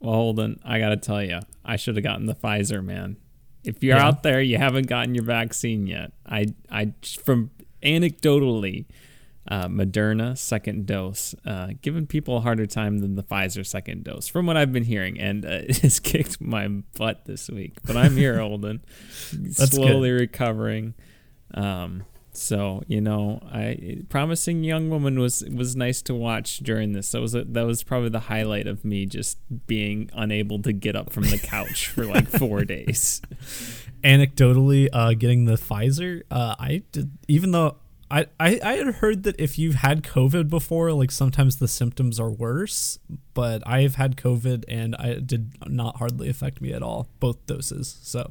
Well, hold on. I got to tell you, I should have gotten the Pfizer, man. If you're Yeah. out there, you haven't gotten your vaccine yet. I, I, from anecdotally, uh, Moderna second dose, uh, giving people a harder time than the Pfizer second dose, from what I've been hearing, and uh, it has kicked my butt this week. But I'm here, Holden, slowly recovering. Um, so you know, I promising young woman was was nice to watch during this. That was a, that was probably the highlight of me just being unable to get up from the couch for like four days. Anecdotally, uh, getting the Pfizer, uh, I did, even though I, I, I had heard that if you've had COVID before, like sometimes the symptoms are worse, but I've had COVID and I did not hardly affect me at all, both doses. So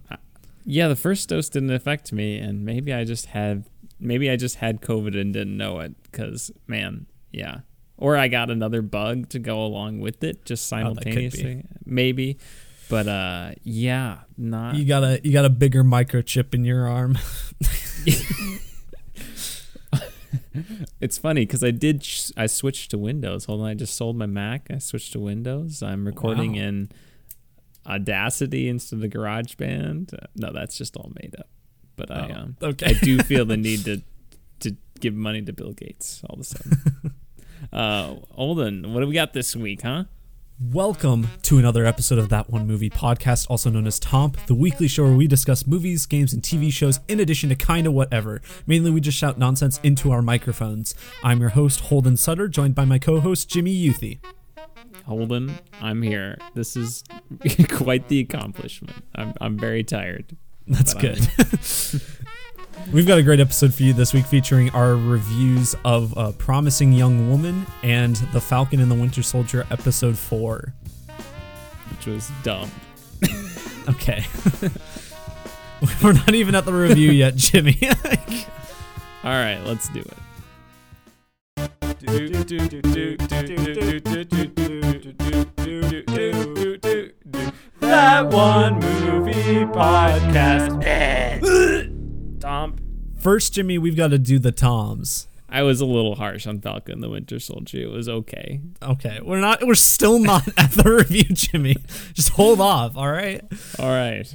Yeah, the first dose didn't affect me, and maybe I just had maybe I just had COVID and didn't know it. Cause man, yeah, or I got another bug to go along with it, just Oh, that could be. simultaneously, maybe. But uh, yeah, not you got a you got a bigger microchip in your arm. It's funny because I did. Sh- I switched to Windows. Hold on, I just sold my Mac. I switched to Windows. I'm recording Wow. in Audacity instead of the GarageBand. Uh, no, that's just all made up. But I, Oh, um, okay. I do feel the need to to give money to Bill Gates all of a sudden. uh, Olden, what do we got this week, huh? Welcome to another episode of That One Movie Podcast, also known as Tomp, the weekly show where we discuss movies, games, and TV shows in addition to kinda whatever. Mainly, we just shout nonsense into our microphones. I'm your host, Holden Sutter, joined by my co host, Jimmy Youthy. Holden, I'm here. This is quite the accomplishment. I'm I'm very tired. That's But good. We've got a great episode for you this week featuring our reviews of uh, Promising Young Woman and The Falcon and the Winter Soldier, episode 4. which was dumb. Okay. We're not even at the review yet, Jimmy. All right, let's do it. That one movie podcast. Tom. First, Jimmy, we've got to do the Toms. I was a little harsh on Falcon the Winter Soldier. It was okay. Okay, we're not. We're still not at the review, Jimmy. Just hold off. All right. All right.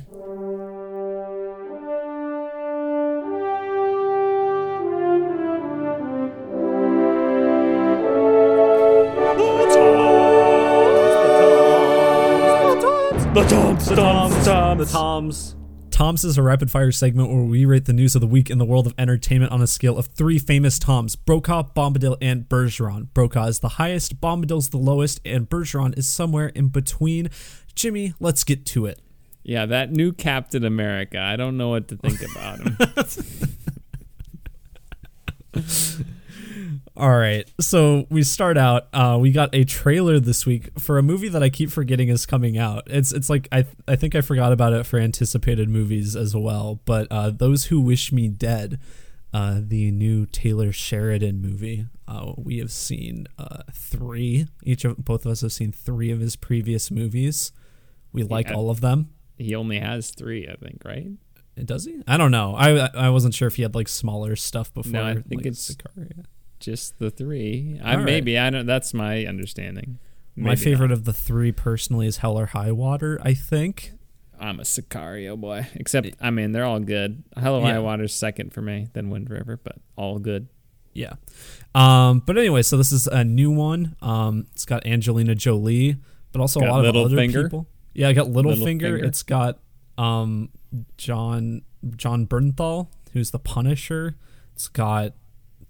The Toms, the Toms, the Toms, the Toms. Toms is a rapid fire segment where we rate the news of the week in the world of entertainment on a scale of three famous Toms Brokaw, Bombadil, and Bergeron. Brokaw is the highest, Bombadil's the lowest, and Bergeron is somewhere in between. Jimmy, let's get to it. Yeah, that new Captain America. I don't know what to think about him. All right, so we start out. Uh, we got a trailer this week for a movie that I keep forgetting is coming out. It's it's like I I think I forgot about it for anticipated movies as well. But uh, those who wish me dead, uh, the new Taylor Sheridan movie. Uh, we have seen uh, three. Each of both of us have seen three of his previous movies. We like Yeah. all of them. he only has three, I think, right? Does he? I don't know. I I wasn't sure if he had like smaller stuff before. No, I think like it's-. Just the three. I right. maybe I don't. That's my understanding. My favorite not. of the three personally is Hell or High Water. I think. I'm a Sicario boy. Except, I mean, they're all good. Hello Yeah. High Water's second for me, then Wind River, but all good. Yeah. Um, but anyway, so this is a new one. Um, it's got Angelina Jolie, but also a lot of other Littlefinger? people. Yeah, I got Littlefinger. Littlefinger. It's got um John Jon Bernthal, who's the Punisher. It's got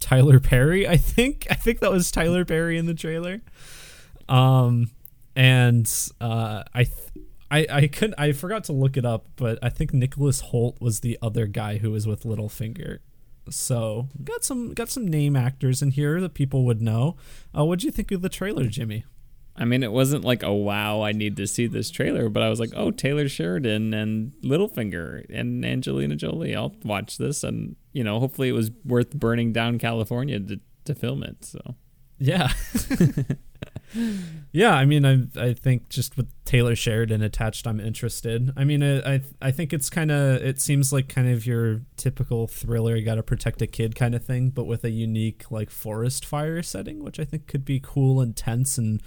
Tyler Perry, I think. I think that was Tyler Perry in the trailer. Um and uh I th- I, I couldn't I forgot to look it up, but I think Nicholas Hoult was the other guy who was with Littlefinger. So got some got some name actors in here that people would know. Uh, what'd you think of the trailer, Jimmy? I mean, it wasn't like a wow, I need to see this trailer, but I was like, oh, Taylor Sheridan and Littlefinger and Angelina Jolie. I'll watch this, and you know, hopefully, it was worth burning down California to to film it. So Yeah. yeah, I mean, I I think just with Taylor Sheridan attached, I'm interested. I mean, I I, I think it's kind of it seems like kind of your typical thriller, you got to protect a kid kind of thing, but with a unique like forest fire setting, which I think could be cool and tense and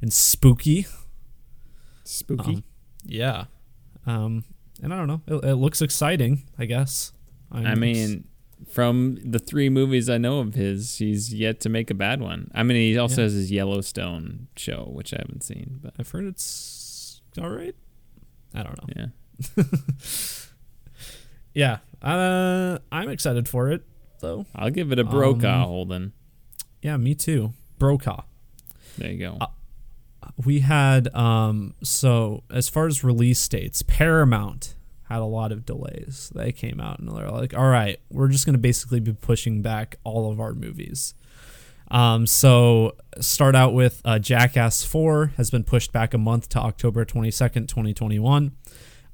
and spooky. Spooky. Um, yeah. Um, and I don't know. It, it looks exciting. I guess. I'm I mean, from the three movies I know of his, he's yet to make a bad one. I mean, he also Yeah. has his Yellowstone show, which I haven't seen, but I've heard it's all right. I don't know. yeah. Yeah. Uh, I'm excited for it though. I'll give it a Brokaw Um, Holden. Yeah, me too. Brokaw. There you go. uh, we had um so as far as release dates paramount had a lot of delays. They came out and they're like all right we're just going to basically be pushing back all of our movies. Um so start out with uh, jackass 4 has been pushed back a month to october 22nd 2021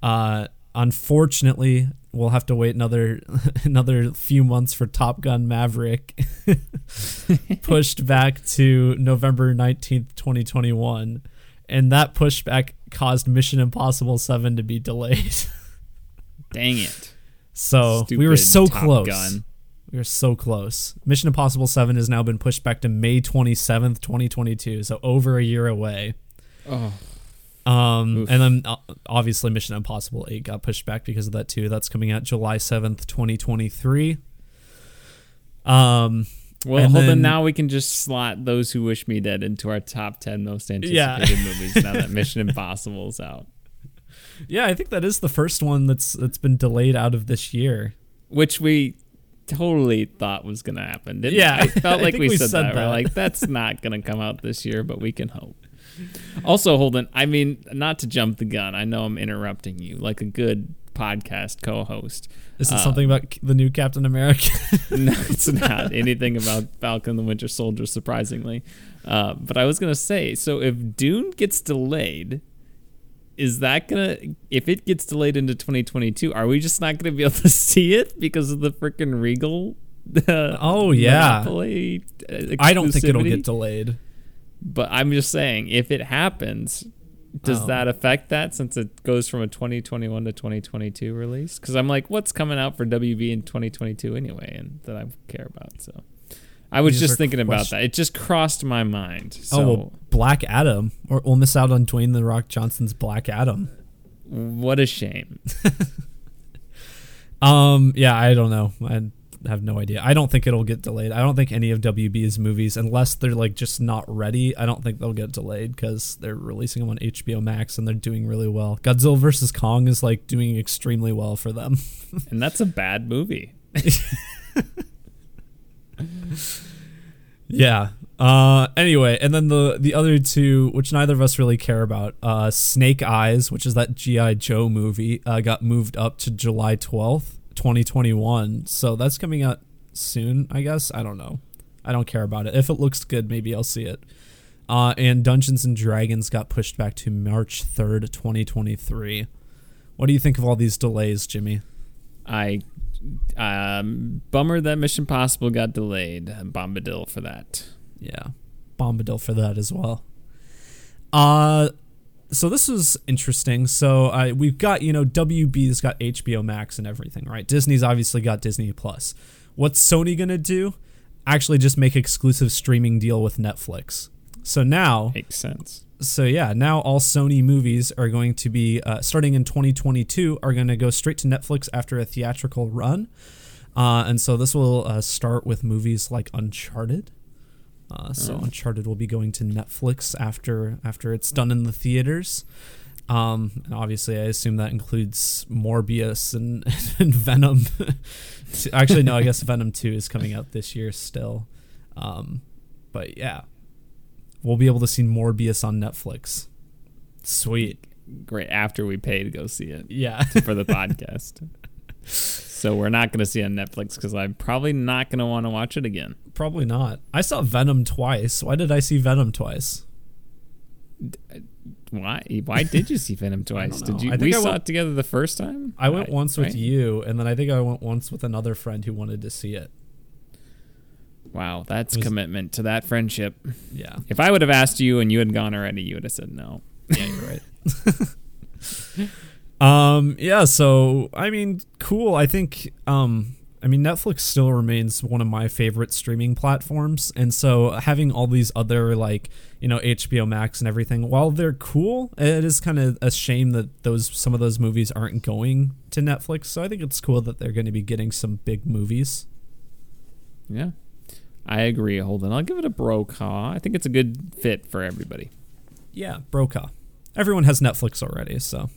uh unfortunately we'll have to wait another another few months for top gun maverick pushed back to November 19th, 2021. And that pushback caused Mission Impossible 7 to be delayed. Dang it. so we were so Top close. Gun. We were so close. Mission Impossible 7 has now been pushed back to May 27th, 2022. So over a year away. Oh, Um, Oof. and then uh, obviously Mission Impossible 8 got pushed back because of that too. That's coming out July 7th, 2023. Um, well, Holden, then- now we can just slot those who wish me dead into our top 10 most anticipated Yeah. movies now that Mission Impossible is out. yeah, I think that is the first one that's that's been delayed out of this year. Which we totally thought was going to happen. Didn't Yeah, I felt like think we, we said, said that. that. We're like, that's not going to come out this year, but we can hope. Also, Holden, I mean, not to jump the gun. I know I'm interrupting you like a good podcast co host. Is it Uh, something about the new Captain America? no, it's not anything about Falcon the Winter Soldier, surprisingly. Uh, but I was gonna say, so if Dune gets delayed, is that gonna? If it gets delayed into 2022, are we just not gonna be able to see it because of the freaking Regal? Uh, Oh, yeah. uh, I don't think it'll get delayed. But I'm just saying, if it happens, does Oh. that affect that since it goes from a 2021 to 2022 release? Because I'm like, what's coming out for WB in 2022 anyway, and that I care about. So I was just thinking about that. It just crossed my mind. So oh, well, Black Adam. Or we'll miss out on Dwayne the Rock Johnson's Black Adam. what a shame. Um, yeah, I don't know. I have no idea. I don't think it'll get delayed. I don't think any of WB's movies, unless they're like just not ready, I don't think they'll get delayed because they're releasing them on HBO Max and they're doing really well. Godzilla vs Kong is like doing extremely well for them. and that's a bad movie. Yeah. Uh anyway, and then the the other two which neither of us really care about, uh Snake Eyes, which is that GI Joe movie, uh got moved up to July 12th, 2021. So that's coming out soon, I guess. I don't know. I don't care about it. If it looks good, maybe I'll see it. Uh and Dungeons and Dragons got pushed back to March 3rd, 2023. What do you think of all these delays, Jimmy? I um, bummer that Mission Possible got delayed. Bombadil for that. Yeah, Bombadil for that as well. Uh so this was interesting. So uh, we've got you know WB's got HBO Max and everything, right? Disney's obviously got Disney Plus. What's Sony gonna do? Actually, just make exclusive streaming deal with Netflix. So now, Makes sense. so yeah, now all Sony movies are going to be uh, starting in 2022 are going to go straight to Netflix after a theatrical run, uh, and so this will uh, start with movies like Uncharted. Uh, so Oh. Uncharted will be going to Netflix after after it's done in the theaters. Um, and obviously, I assume that includes Morbius and, and Venom. Actually, no, I guess Venom Two is coming out this year still. Um, but yeah, we'll be able to see Morbius on Netflix. Sweet. Great. After we pay to go see it Yeah. for the podcast. So we're not going to see it on Netflix because I'm probably not going to want to watch it again. Probably not. I saw Venom twice. Why did I see Venom twice? Why? Why did you see Venom twice? Did you? I think We I saw went- it together the first time. I went once with right? you, and then I think I went once with another friend who wanted to see it. Wow, that's was- commitment to that friendship. Yeah. If I would have asked you and you had gone already, you would have said no. Yeah, you're right. um, yeah, so I mean, cool. I think um I mean, Netflix still remains one of my favorite streaming platforms, and so having all these other like you know HBO Max and everything, while they're cool, it is kind of a shame that those some of those movies aren't going to Netflix. So I think it's cool that they're going to be getting some big movies. Yeah. I agree, Holden. I'll give it a Brokaw. I think it's a good fit for everybody. Yeah, Brokaw. Everyone has Netflix already, so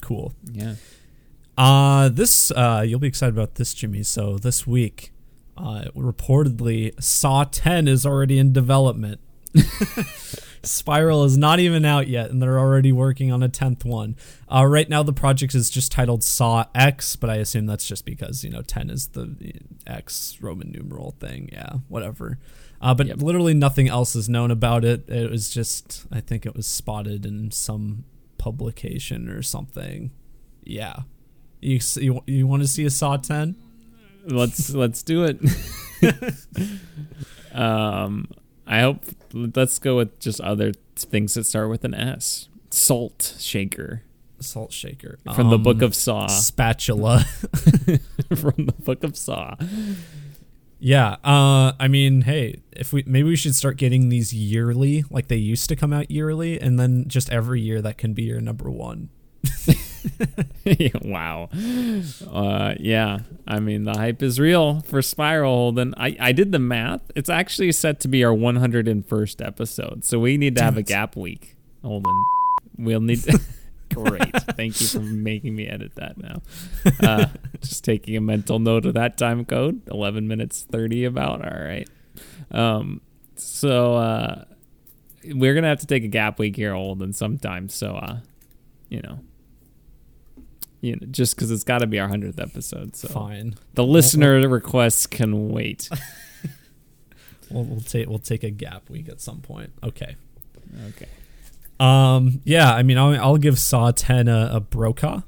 cool. Yeah. Uh this uh you'll be excited about this, Jimmy. So this week, uh reportedly Saw 10 is already in development. Spiral is not even out yet, and they're already working on a tenth one. Uh, right now, the project is just titled Saw X, but I assume that's just because you know ten is the X Roman numeral thing. Yeah, whatever. Uh, but Yep. literally nothing else is known about it. It was just, I think it was spotted in some publication or something. Yeah, you s- you, you want to see a Saw ten? let's let's do it. um, I hope let's go with just other things that start with an S. Salt shaker Salt shaker from the Um, Book of Saw. spatula. from the Book of Saw. Yeah, uh, I mean, hey, if we maybe we should start getting these yearly, like they used to come out yearly, and then just every year that can be your number one. wow. Uh, yeah. I mean, the hype is real for Spiral. Holden. I I did the math. It's actually set to be our 101st episode, so we need to have a gap week. Holden, we'll need. To, Great. Thank you for making me edit that now. Uh, just taking a mental note of that time code. 11 minutes 30 about. All right. Um, so uh, we're going to have to take a gap week here, Holden, sometime. So, uh, you know, you know, just because it's got to be our 100th episode. So Fine, the listener requests can wait. we'll we'll take we'll take a gap week at some point. Okay. Okay. Um. Yeah. I mean, I'll, I'll give Saw Ten a, a Brokaw.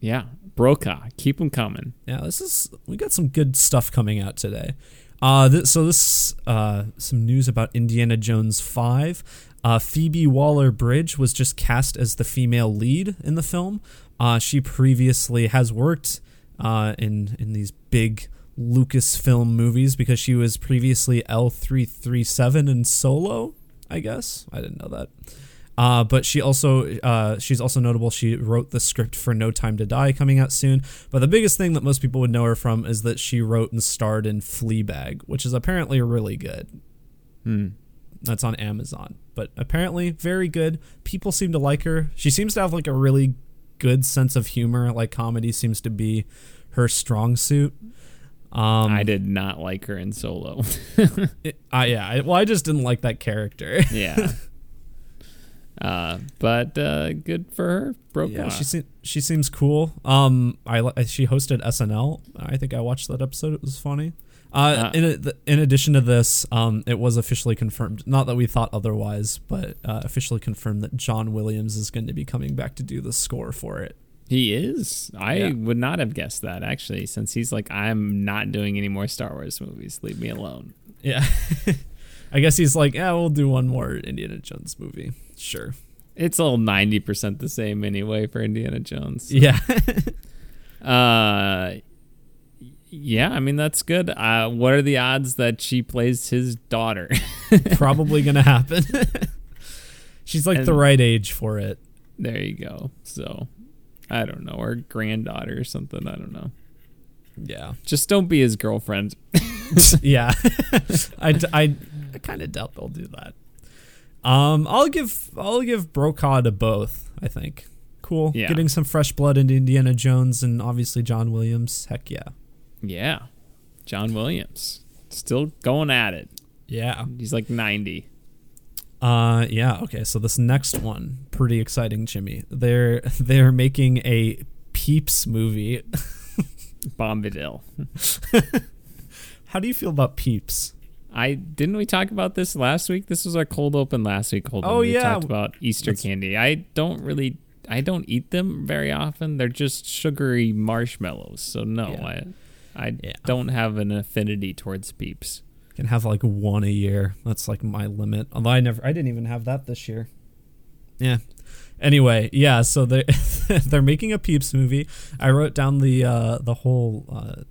Yeah. Brokaw. Keep them coming. Yeah. This is we got some good stuff coming out today. Uh. This, so this uh some news about Indiana Jones Five. Uh, Phoebe Waller Bridge was just cast as the female lead in the film. Uh, she previously has worked uh, in in these big Lucasfilm movies because she was previously L three three seven in Solo. I guess I didn't know that. Uh, but she also uh, she's also notable. She wrote the script for No Time to Die coming out soon. But the biggest thing that most people would know her from is that she wrote and starred in Fleabag, which is apparently really good. Hmm. That's on Amazon. But apparently very good. People seem to like her. She seems to have like a really good sense of humor. Like comedy seems to be her strong suit. Um, I did not like her in Solo. It, I yeah. I, well, I just didn't like that character. yeah. Uh, but uh, good for her. Brokaw. yeah, she se- she seems cool. Um, I she hosted SNL. I think I watched that episode. It was funny. Uh, in a, in addition to this, um, it was officially confirmed. Not that we thought otherwise, but uh, officially confirmed that John Williams is going to be coming back to do the score for it. He is. I Yeah. would not have guessed that actually, since he's like, I'm not doing any more Star Wars movies. Leave me alone. Yeah. I guess he's like, yeah, we'll do one more Indiana Jones movie. Sure. It's all ninety percent the same anyway for Indiana Jones. Yeah. Uh, yeah. I mean that's good. Uh, what are the odds that she plays his daughter? Probably going to happen. She's like the right age for it. there you go. So, I don't know, or granddaughter or something. I don't know. Yeah. Just don't be his girlfriend. yeah. I, d- I, kind of doubt they'll do that. Um, I'll give I'll give Brokaw to both. I think cool. Yeah. Getting some fresh blood into Indiana Jones and obviously John Williams. Heck yeah. Yeah, John Williams still going at it. Yeah. He's like ninety. Uh yeah, okay. So this next one, pretty exciting, Jimmy. They're they're making a Peeps movie. Bombadil. How do you feel about Peeps? I didn't we talk about this last week? This was our cold open last week. Cold Oh, open. we yeah. talked about Easter That's- candy. I don't really, I don't eat them very often. They're just sugary marshmallows. So no, Yeah. I, I Yeah. don't have an affinity towards Peeps. Can have like one a year. That's like my limit. Although I never I didn't even have that this year. Yeah. Anyway, yeah, so they they're making a Peeps movie. I wrote down the uh the whole uh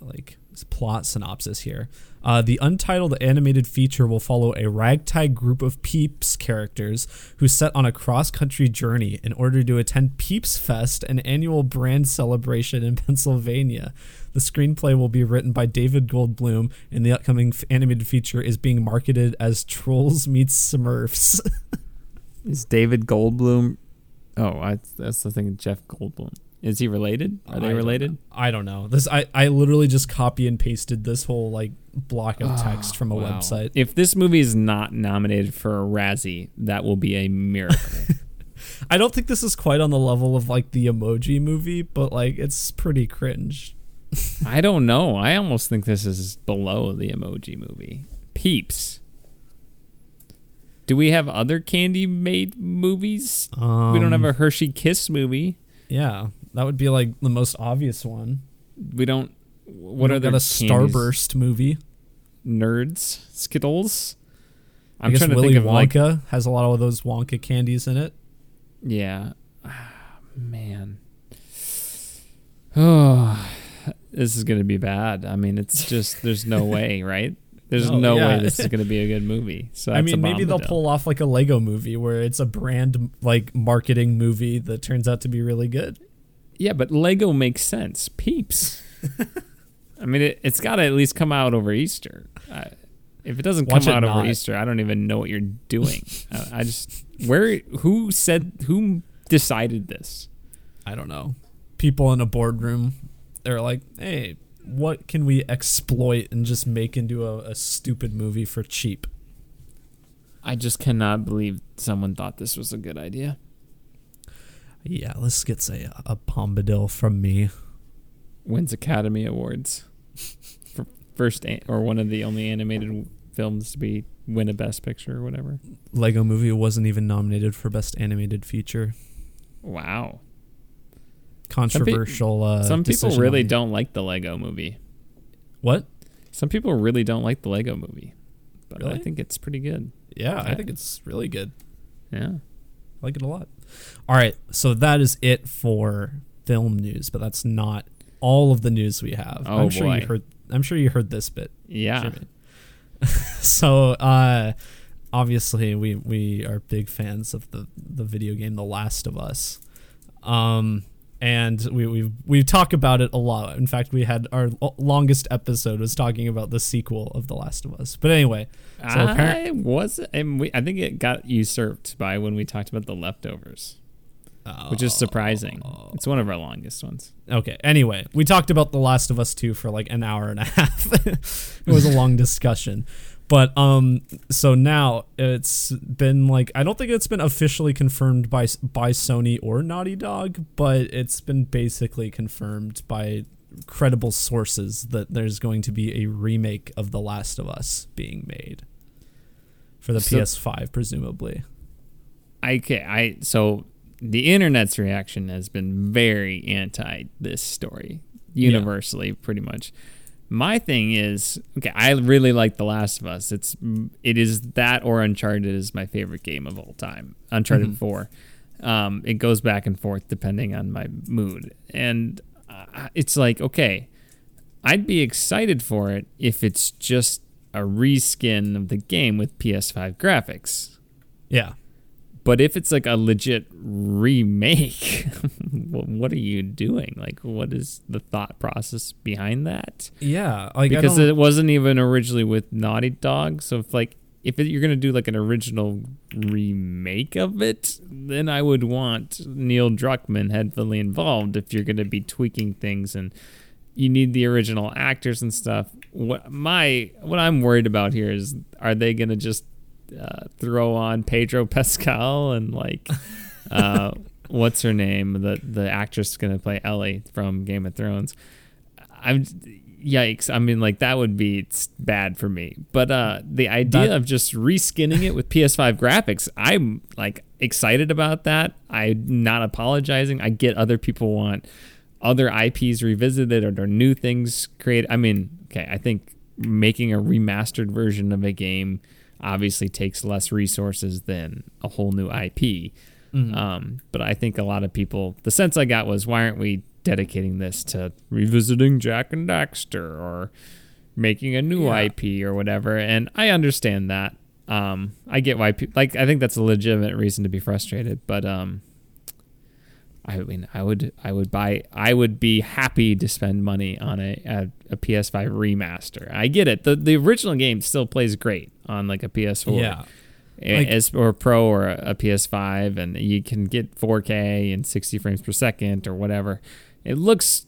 like plot synopsis here. Uh, the untitled animated feature will follow a ragtag group of Peeps characters who set on a cross country journey in order to attend Peeps Fest, an annual brand celebration in Pennsylvania. The screenplay will be written by David Goldblum, and the upcoming f- animated feature is being marketed as Trolls Meets Smurfs. Is David Goldblum? Oh, I, that's the thing. Jeff Goldblum. Is he related? Are I they don't related? I don't know. This I, I literally just copy and pasted this whole like block of ah, text from a Wow. website. If this movie is not nominated for a Razzie, that will be a miracle. I don't think this is quite on the level of like the emoji movie, but like it's pretty cringe. I don't know. I almost think this is below the Emoji Movie. Peeps. Do we have other candy made movies? Um, we don't have a Hershey Kiss movie. Yeah, that would be like the most obvious one. We don't. We What don't are the Starburst movie? nerds? Skittles. i I'm guess trying to Willy think of like Wonka has a lot of those Wonka candies in it. Yeah. Ah, man. Oh, this is going to be bad. I mean, it's just, there's no way, right? There's No, no, yeah. way this is going to be a good movie. So I mean, maybe they'll pull off like a Lego movie where it's a brand like marketing movie that turns out to be really good. Yeah, but Lego makes sense. Peeps. I mean, it, it's got to at least come out over Easter. I, if it doesn't Watch come it out over. Easter, I don't even know what you're doing. I, I just, where, who said, who decided this? I don't know. People in a boardroom, they're like, "Hey, what can we exploit and just make into a, a stupid movie for cheap?" I just cannot believe someone thought this was a good idea. Yeah, this gets a a bombadil from me. wins Academy Awards for first an- or one of the only animated films to be win a Best Picture or whatever. Lego Movie wasn't even nominated for Best Animated Feature. Wow, Controversial. uh, some people really don't like the Lego Movie. What? Some people really don't like the Lego Movie, but I think it's pretty good. Yeah, I think it's really good. Yeah, I like it a lot. All right, so that is it for film news, but that's not all of the news we have. Oh, I'm sure boy. you heard. I'm sure you heard this bit. yeah. So uh obviously we we are big fans of the the video game The Last of Us. Um and we we we talk about it a lot. In fact, we had our lo- longest episode was talking about the sequel of The Last of Us. But anyway, so apparent- I was, and we, I think it got usurped by when we talked about the leftovers, which is surprising. Oh. It's one of our longest ones. Okay. Anyway, we talked about The Last of Us 2 for like an hour and a half. it was a long discussion. But um so now it's been like I don't think it's been officially confirmed by by Sony or Naughty Dog, but it's been basically confirmed by credible sources that there's going to be a remake of The Last of Us being made for the So- PS5 presumably. I okay, I so the internet's reaction has been very anti this story universally, pretty much. My thing is okay. I really like The Last of Us. It's it is that or Uncharted is my favorite game of all time. Uncharted Mhm. Four. Um, it goes back and forth depending on my mood, and uh, it's like okay, I'd be excited for it if it's just a reskin of the game with PS5 graphics. Yeah. But if it's like a legit remake, what are you doing? Like, what is the thought process behind that? Yeah, like Because it wasn't even originally with Naughty Dog. So if like if it, you're gonna do like an original remake of it, then I would want Neil Druckmann heavily involved. If you're gonna be tweaking things and you need the original actors and stuff. What my what I'm worried about here is are they gonna just uh, throw on Pedro Pascal and like uh, what's her name the the actress gonna play Ellie from Game of Thrones. I'm yikes. I mean like that would be bad for me. But uh, the idea That- of just reskinning it with PS5 graphics, I'm like excited about that. I'm not apologizing. I get other people want other IPs revisited or, or new things created. I mean, okay, I think making a remastered version of a game obviously takes less resources than a whole new IP. Mhm. Um, but I think a lot of people, the sense I got was, why aren't we dedicating this to revisiting Jak and Daxter or making a new Yeah. IP or whatever. And I understand that. Um, I get why people like. I think that's a legitimate reason to be frustrated, but um, I mean, I would, I would buy, I would be happy to spend money on a, a, a PS5 remaster. I get it. the The original game still plays great on like a PS4, Yeah. a- Like- as or Pro or a, a PS5, and you can get 4K and 60 frames per second or whatever. It looks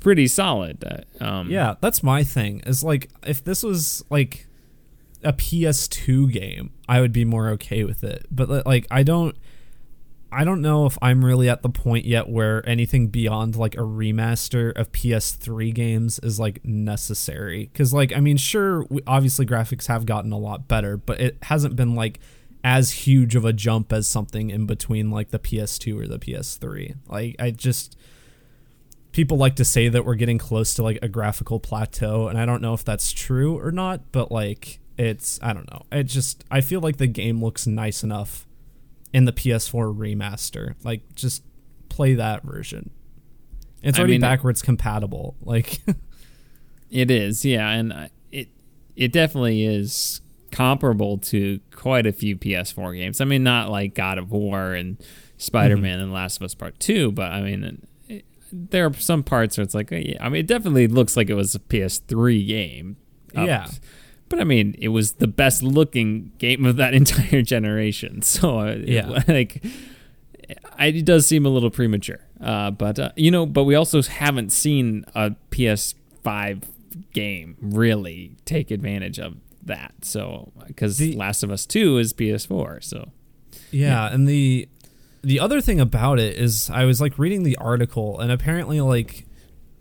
pretty solid. Uh, Um, Yeah, that's my thing. Is like if this was like a PS2 game, I would be more okay with it. But like I don't I don't know if I'm really at the point yet where anything beyond like a remaster of PS3 games is like necessary cuz like I mean sure we, obviously graphics have gotten a lot better, but it hasn't been like as huge of a jump as something in between like the PS2 or the PS3. Like I just people like to say that we're getting close to like a graphical plateau and i don't know if that's true or not but like it's i don't know it just i feel like the game looks nice enough in the ps4 remaster like just play that version it's I already mean- backwards compatible like It is, yeah, and it it definitely is comparable to quite a few PS4 games. I mean, not like God of War and Spider Man mm-hmm. and Last of Us Part Two, but I mean, it, there are some parts where it's like, yeah, I mean, it definitely looks like it was a PS3 game. Up- Yeah. But I mean, it was the best looking game of that entire generation. So uh, Yeah. like, it does seem a little premature. Uh, but uh, you know, but we also haven't seen a PS5 game really take advantage of that. So because Last of Us Two is PS4, so Yeah, and the the other thing about it is I was like reading the article and apparently like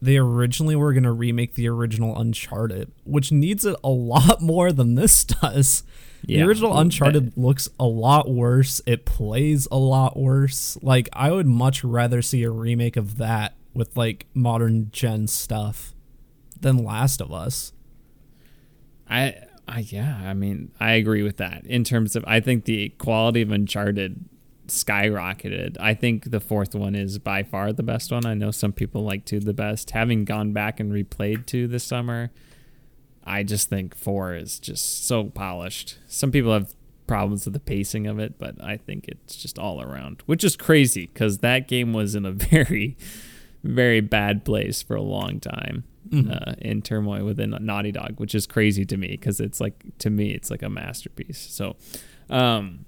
they originally were going to remake the original Uncharted, which needs it a lot more than this does. Yeah. The original Uncharted looks a lot worse. It plays a lot worse. Like I would much rather see a remake of that with like modern gen stuff than Last of Us. I, I yeah, I mean, I agree with that. In terms of, I think the quality of Uncharted skyrocketed. I think the fourth one is by far the best one. I know some people like two the best. Having gone back and replayed two this summer, I just think four is just so polished. Some people have problems with the pacing of it, but I think it's just all around, which is crazy because that game was in a very, very bad place for a long time uh, in turmoil within Naughty Dog, which is crazy to me because it's like to me it's like a masterpiece. So, um,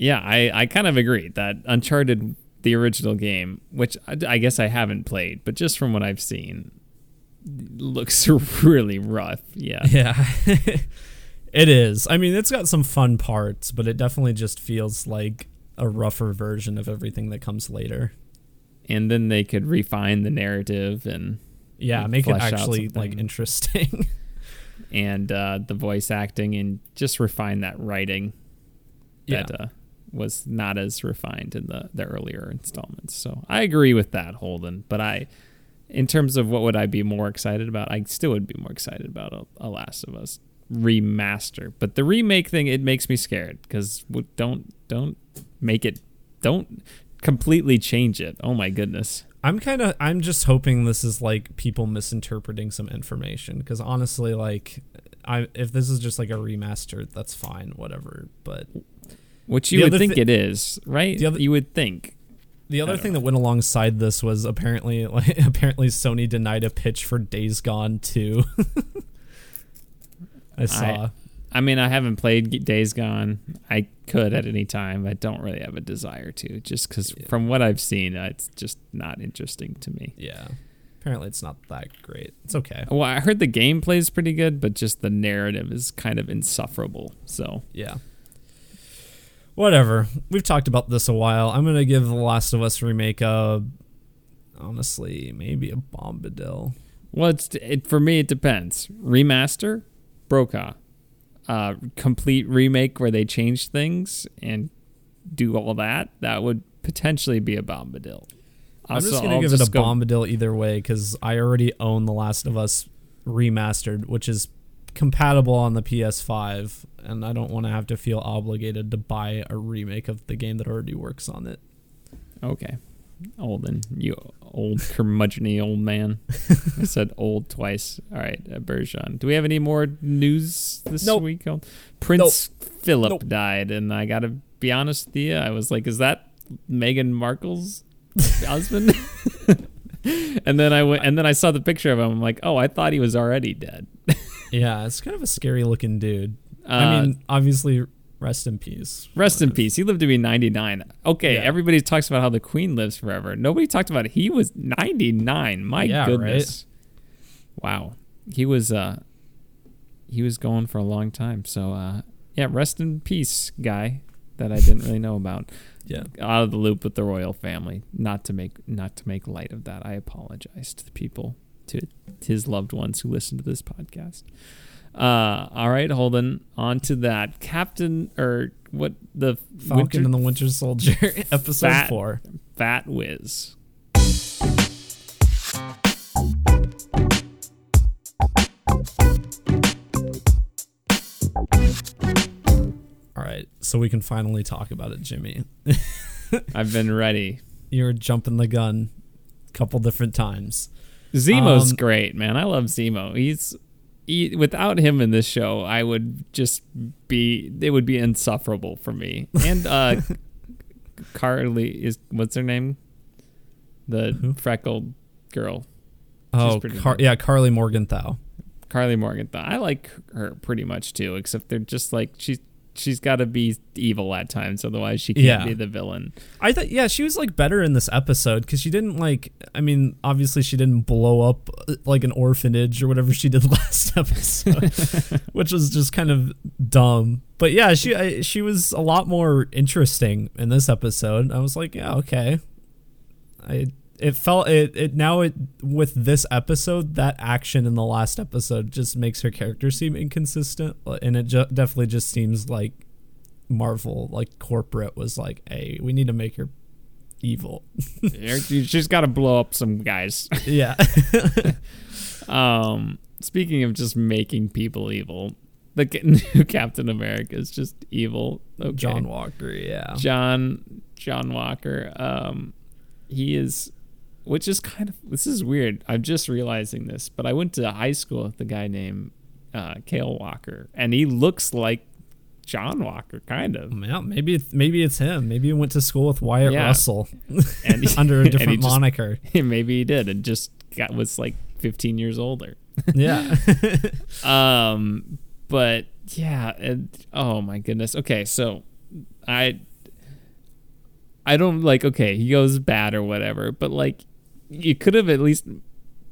yeah, I I kind of agree that Uncharted, the original game, which I, I guess I haven't played, but just from what I've seen, looks really rough. Yeah, Yeah. it is. I mean, it's got some fun parts, but it definitely just feels like a rougher version of everything that comes later. and then they could refine the narrative and Yeah, make it actually like interesting. and uh, the voice acting and just refine that writing yeah. uh, was not as refined in the, the earlier installments. So I agree with that, Holden. But I, in terms of what would I be more excited about, I still would be more excited about a, a Last of Us remaster. But the remake thing, it makes me scared because don't don't make it don't completely change it. Oh my goodness. I'm kind of I'm just hoping this is like people misinterpreting some information because honestly like I if this is just like a remaster that's fine whatever but Which you The would think thi- it is, right? the other- you would think. the other thing that went alongside this was apparently like apparently Sony denied a pitch for Days Gone 2 I saw I mean, I haven't played Days Gone. I could at any time. I don't really have a desire to, just because from what I've seen, uh, it's just not interesting to me. yeah apparently it's not that great it's okay Well, I heard the gameplay is pretty good, but just the narrative is kind of insufferable. So Yeah. Whatever. We've talked about this a while. I'm gonna give The Last of Us remake a honestly maybe a bombadil. Well, it's it, for me. It depends. Remaster, Brokaw, uh, complete remake where they change things and do all that. That would potentially be a Bombadil. I'm Also, just gonna I'll give it a just go- bombadil either way because I already own The Last of Us remastered, which is compatible on the PS5, and I don't want to have to feel obligated to buy a remake of the game that already works on it. Okay, Olden, you old curmudgeony old man. I said old twice. All right, uh, Bergeron. Do we have any more news this Nope. week? Prince Philip Nope. died, and I gotta be honest with you, I was like, is that Meghan Markle's husband? and then I went, and then I saw the picture of him. I'm like, oh, I thought he was already dead. Yeah, it's kind of a scary looking dude. Uh, I mean, obviously, rest in peace. Rest in peace. He lived to be 99. Okay, Yeah. everybody talks about how the queen lives forever. Nobody talked about he was 99. My Yeah, goodness. Wow. He was uh he was going for a long time. So uh yeah, rest in peace, guy that I didn't really know about. Yeah. Out of the loop with the royal family. Not to make not to make light of that. I apologize to the people, to his loved ones who listen to this podcast. Uh, all right, Holden. On to that, Captain or what the Falcon Winter- and the Winter Soldier, episode Fat- four. Fat Whiz. All right, so we can finally talk about it, Jimmy. I've been ready. You're jumping the gun a couple different times. Zemo's Um, great, man. I love Zemo. He's without him in this show, I would just be. It would be insufferable for me. And uh, Karli is what's her name? The Who? freckled girl, Oh, Car- yeah, Karli Morgenthau. Karli Morgenthau. I like her pretty much too, except they're just like she's she's got to be evil at times, otherwise she can't Yeah. be the villain. I thought, yeah, she was like better in this episode because she didn't like. I mean, obviously she didn't blow up uh, like an orphanage or whatever she did last episode, which was just kind of dumb. But yeah, she I, she was a lot more interesting in this episode. I was like, yeah, okay. I it felt it it now it with this episode that action in the last episode just makes her character seem inconsistent, and it ju- definitely just seems like Marvel, like corporate, was like, "Hey, we need to make her evil." she's got to blow up some guys. yeah, Um, speaking of just making people evil, the new Captain America is just evil. Okay. John Walker. Yeah, John John Walker. Um, he is, which is kind of this is weird. I'm just realizing this, but I went to high school with a guy named uh, Kale Walker, and he looks like John Walker, kind of. yeah. Maybe maybe it's him. Maybe he went to school with Wyatt Yeah. Russell And he- under a he different just- moniker. Maybe he did, and just got was like 15 years older. yeah, Um, but yeah, and oh my goodness. Okay, so I I don't like okay, he goes bad or whatever, but like you could have at least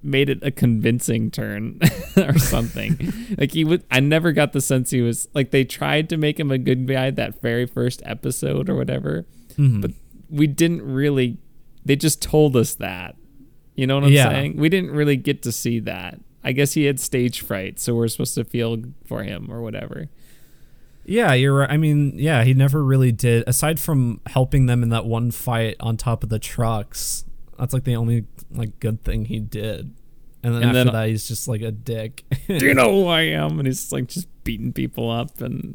made it a convincing turn or something. like he would I never got the sense he was like they tried to make him a good guy that very first episode or whatever, Mhm. but we didn't really they just told us that. You know what I'm Yeah. saying? We didn't really get to see that. I guess he had stage fright, so we're supposed to feel for him or whatever. Yeah, you're right. I mean, yeah, he never really did. Aside from helping them in that one fight on top of the trucks, that's like the only like good thing he did. And then And after then- that, he's just like a dick. Do you know who I am? And he's like just beating people up, and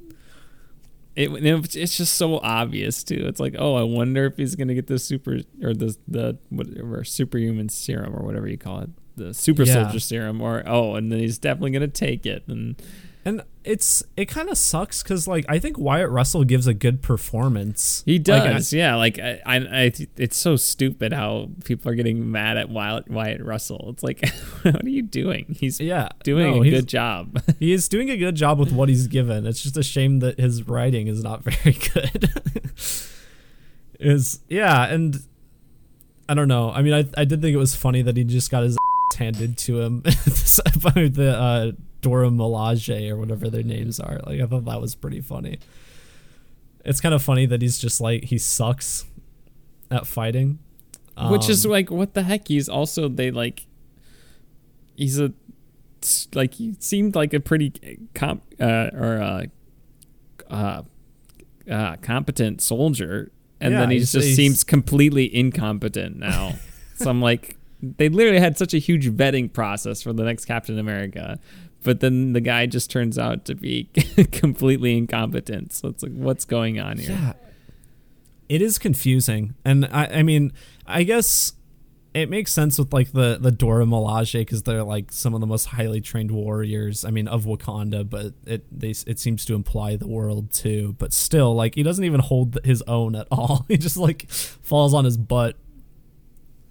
it, it- it's just so obvious too. It's like, oh, I wonder if he's gonna get the super or the the whatever superhuman serum or whatever you call it, the super Yeah. soldier serum, or oh, and then he's definitely gonna take it, and And it's it kind of sucks because like I think Wyatt Russell gives a good performance. He Like, does, yeah. Like I, I, I, it's so stupid how people are getting mad at Wyatt, Wyatt Russell. It's like, what are you doing? He's yeah, doing no, a good job. He is doing a good job with what he's given. It's just a shame that his writing is not very good. is yeah, and I don't know. I mean, I I did think it was funny that he just got his handed to him by the uh, Dora Milaje or whatever their names are. Like I thought that was pretty funny. It's kind of funny that he's just like he sucks at fighting, Which is Um, like, what the heck? He's also they like, he's a like he seemed like a pretty comp uh, or uh, uh, uh, competent soldier, and Yeah, then he just he's- seems completely incompetent now. so I'm like, they literally had such a huge vetting process for the next Captain America. But then the guy just turns out to be completely incompetent. So it's like, what's going on here? Yeah. It is confusing, and I, I mean, I guess it makes sense with like the the Dora Milaje because they're like some of the most highly trained warriors. I mean, of Wakanda, but it they it seems to imply the world too. But still, like he doesn't even hold his own at all. he just like falls on his butt.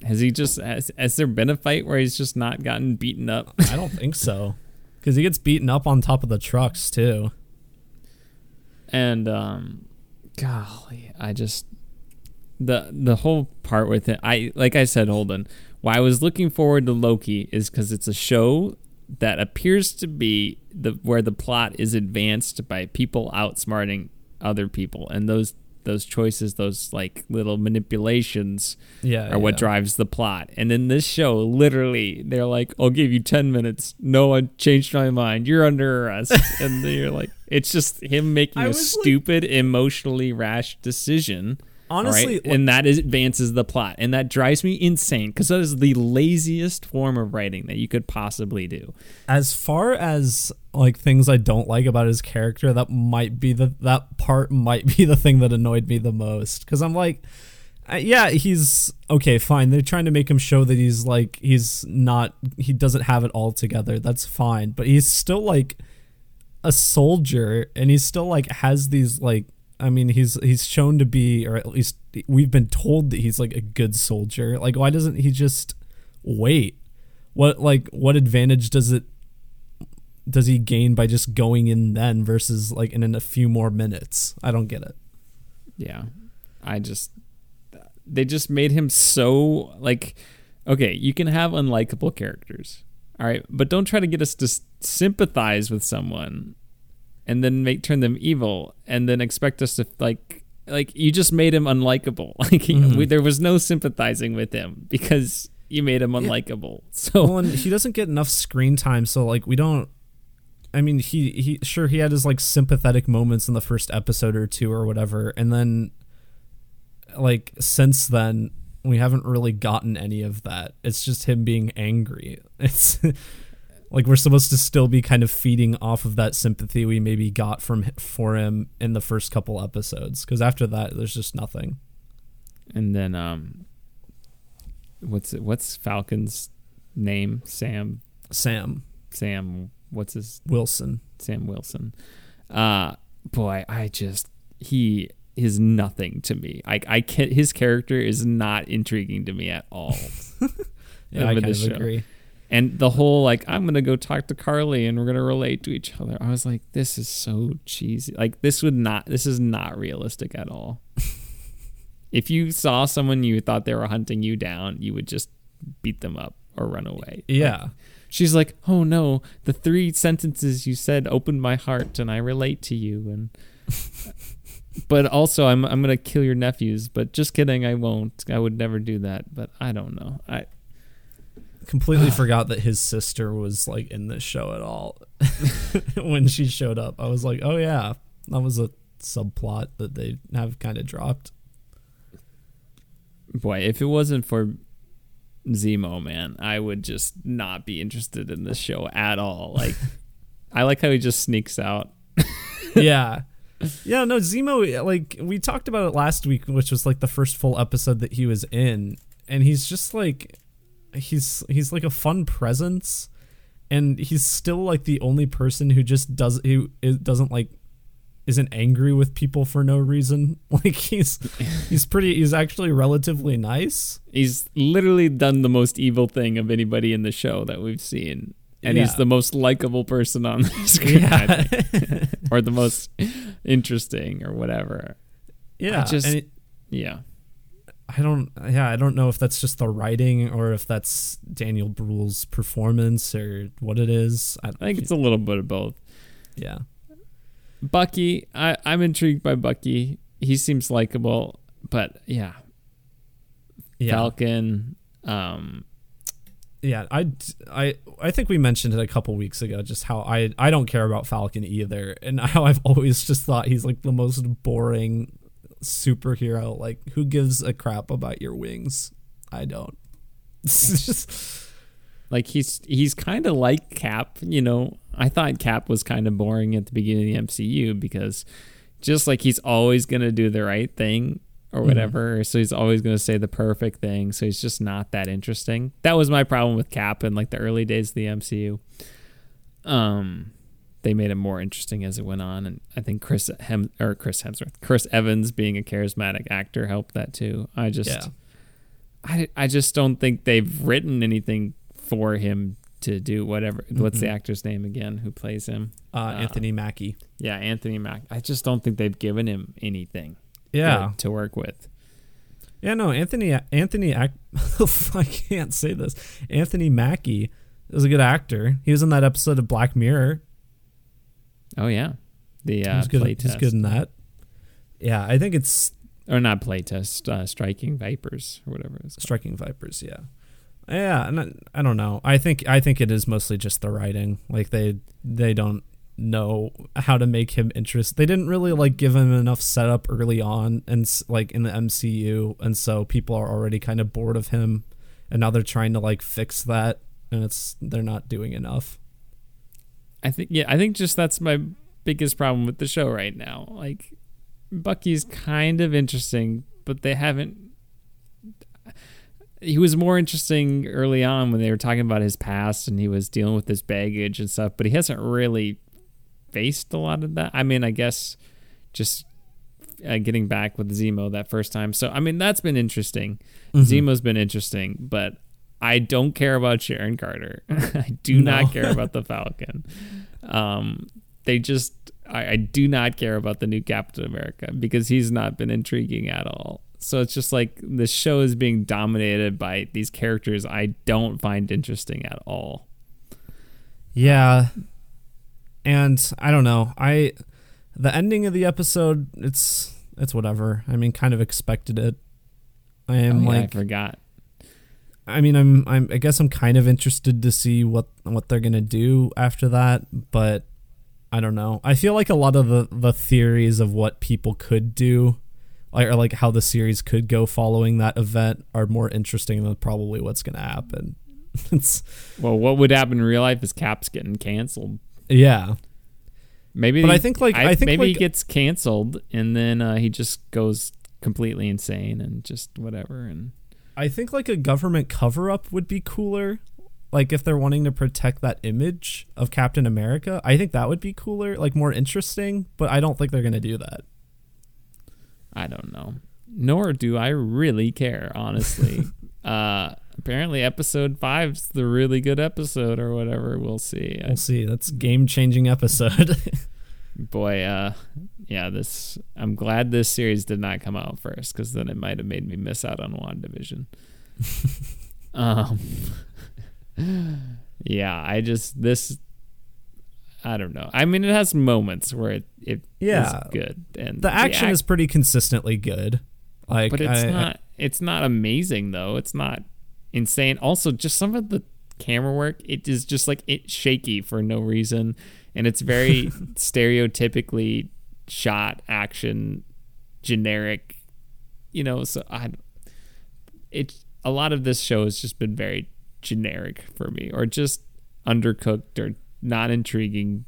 Has he just has, has there been a fight where he's just not gotten beaten up? I don't think so, because he gets beaten up on top of the trucks too. And um, golly, I just the the whole part with it. I like I said, Holden. Why I was looking forward to Loki is because it's a show that appears to be the where the plot is advanced by people outsmarting other people, and those those choices, those like little manipulations, Yeah, are what drives the plot. And in this show, literally, they're like, "I'll give you ten minutes. No, I changed my mind. You're under arrest." and you're like, it's just him making I a was like- stupid, emotionally rash decision. Honestly, right? and that is, advances the plot, and that drives me insane because that is the laziest form of writing that you could possibly do. as far as like things I don't like about his character, that might be the that part might be the thing that annoyed me the most because I'm like, yeah, he's okay, fine. They're trying to make him show that he's like he's not he doesn't have it all together. That's fine, but he's still like a soldier, and he's still like has these like. I mean, he's he's shown to be, or at least we've been told that he's like a good soldier. Like, why doesn't he just wait? What like what advantage does it does he gain by just going in then versus like in, in a few more minutes? I don't get it. Yeah. I just they just made him so like okay, you can have unlikable characters. All right, but don't try to get us to sympathize with someone and then make turn them evil and then expect us to like like you just made him unlikable. Like he- Mhm. we, there was no sympathizing with him because you made him unlikable. So Well, and he doesn't get enough screen time, so like we don't. I mean, he he sure he had his like sympathetic moments in the first episode or two or whatever, and then like since then we haven't really gotten any of that. It's just him being angry. It's like we're supposed to still be kind of feeding off of that sympathy we maybe got from for him in the first couple episodes because after that there's just nothing. and then um what's it, what's Falcon's name? Sam Sam Sam what's his Wilson. Sam Wilson. Uh boy, I just he is nothing to me. I I can't, his character is not intriguing to me at all. Yeah, I kind of show. agree. And the whole like I'm gonna go talk to Karli and we're gonna relate to each other. I was like, this is so cheesy. Like this would not. This is not realistic at all. if you saw someone you thought they were hunting you down, you would just beat them up or run away. Yeah. She's like, "Oh no, the three sentences you said opened my heart and I relate to you and but also I'm I'm going to kill your nephews, but just kidding, I won't. I would never do that, but I don't know. I completely forgot that his sister was like in this show at all when she showed up i was like oh yeah that was a subplot that they have kind of dropped boy, if it wasn't for Zemo, man, I would just not be interested in this show at all. Like I like how he just sneaks out. yeah yeah no zemo like we talked about it last week which was like the first full episode that he was in and he's just like he's he's like a fun presence and he's still like the only person who just does who doesn't like isn't angry with people for no reason like he's he's pretty he's actually relatively nice He's literally done the most evil thing of anybody in the show that we've seen. And he's the most likable person on the screen, I yeah or the most interesting or whatever. yeah just- and it, Yeah. I don't yeah, I don't know if that's just the writing or if that's Daniel Bruhl's performance or what it is. I, I think it's a little bit of both. yeah. Bucky, I, I'm intrigued by Bucky. He seems likable, but yeah, Yeah. Falcon. Um, yeah, I, I I think we mentioned it a couple weeks ago just how I I don't care about Falcon either and how I've always just thought he's like the most boring superhero like who gives a crap about your wings? I don't. Just like he's he's kind of like Cap. You know, I thought Cap was kind of boring at the beginning of the MCU because just like he's always gonna do the right thing, or whatever. So he's always going to say the perfect thing. So he's just not that interesting. That was my problem with Cap in like the early days of the MCU. Um, they made it more interesting as it went on, and I think Chris Hem or Chris Hemsworth, Chris Evans being a charismatic actor helped that too. I just, Yeah. I, I just don't think they've written anything for him to do whatever. What's the actor's name again? Who plays him? Uh, Anthony Mackie. Yeah, Anthony Mack. I just don't think they've given him anything. Yeah. good to work with. Yeah, no, Anthony Anthony I can't say this. Anthony Mackie is a good actor. He was in that episode of Black Mirror. Oh yeah, the uh, he's good. playtest. He's good in that. Yeah, I think it's or not playtest, uh, striking vipers or whatever it's called. Striking Vipers. Yeah, yeah. And I, I don't know. I think I think it is mostly just the writing. Like they they don't know how to make him interest. They didn't really like give him enough setup early on, and like in the MCU, and so people are already kind of bored of him, and now they're trying to like fix that, and it's they're not doing enough. I think yeah, I think just that's my biggest problem with the show right now. Like Bucky's kind of interesting, but they haven't he was more interesting early on when they were talking about his past and he was dealing with his baggage and stuff, but he hasn't really faced a lot of that. I mean, I guess just uh, getting back with Zemo that first time. So, I mean, that's been interesting. Zemo's been interesting, but I don't care about Sharon Carter. I do No. not care about the Falcon. Um, they just, I, I do not care about the new Captain America because he's not been intriguing at all. So it's just like the show is being dominated by these characters I don't find interesting at all. Yeah. And I don't know. I the ending of the episode, it's it's whatever. I mean, kind of expected it. I am Oh, yeah, like I forgot. I mean, I'm I'm I guess I'm kind of interested to see what what they're going to do after that, but I don't know. I feel like a lot of the the theories of what people could do or like how the series could go following that event are more interesting than probably what's going to happen. it's Well, what would happen in real life is Cap's getting canceled. yeah. Maybe, But I think, like- I think, maybe he gets canceled and then uh, he just goes completely insane and just whatever. And I think like a government cover up would be cooler. Like if they're wanting to protect that image of Captain America, I think that would be cooler, like more interesting, but I don't think they're going to do that. I don't know. Nor do I really care, honestly. uh, apparently, episode five's the really good episode or whatever. We'll see. I, We'll see. That's game-changing episode. boy, uh, yeah, this. I'm glad this series did not come out first because then it might have made me miss out on WandaVision. um, yeah, I just this. I don't know. I mean, it has moments where it it is Yeah. good and the action act- is pretty consistently good. Like but it's I- I- not it's not amazing though it's not insane also just some of the camera work it is just like it shaky for no reason and it's very stereotypically shot action generic you know so i it a lot of this show has just been very generic for me or just undercooked or not intriguing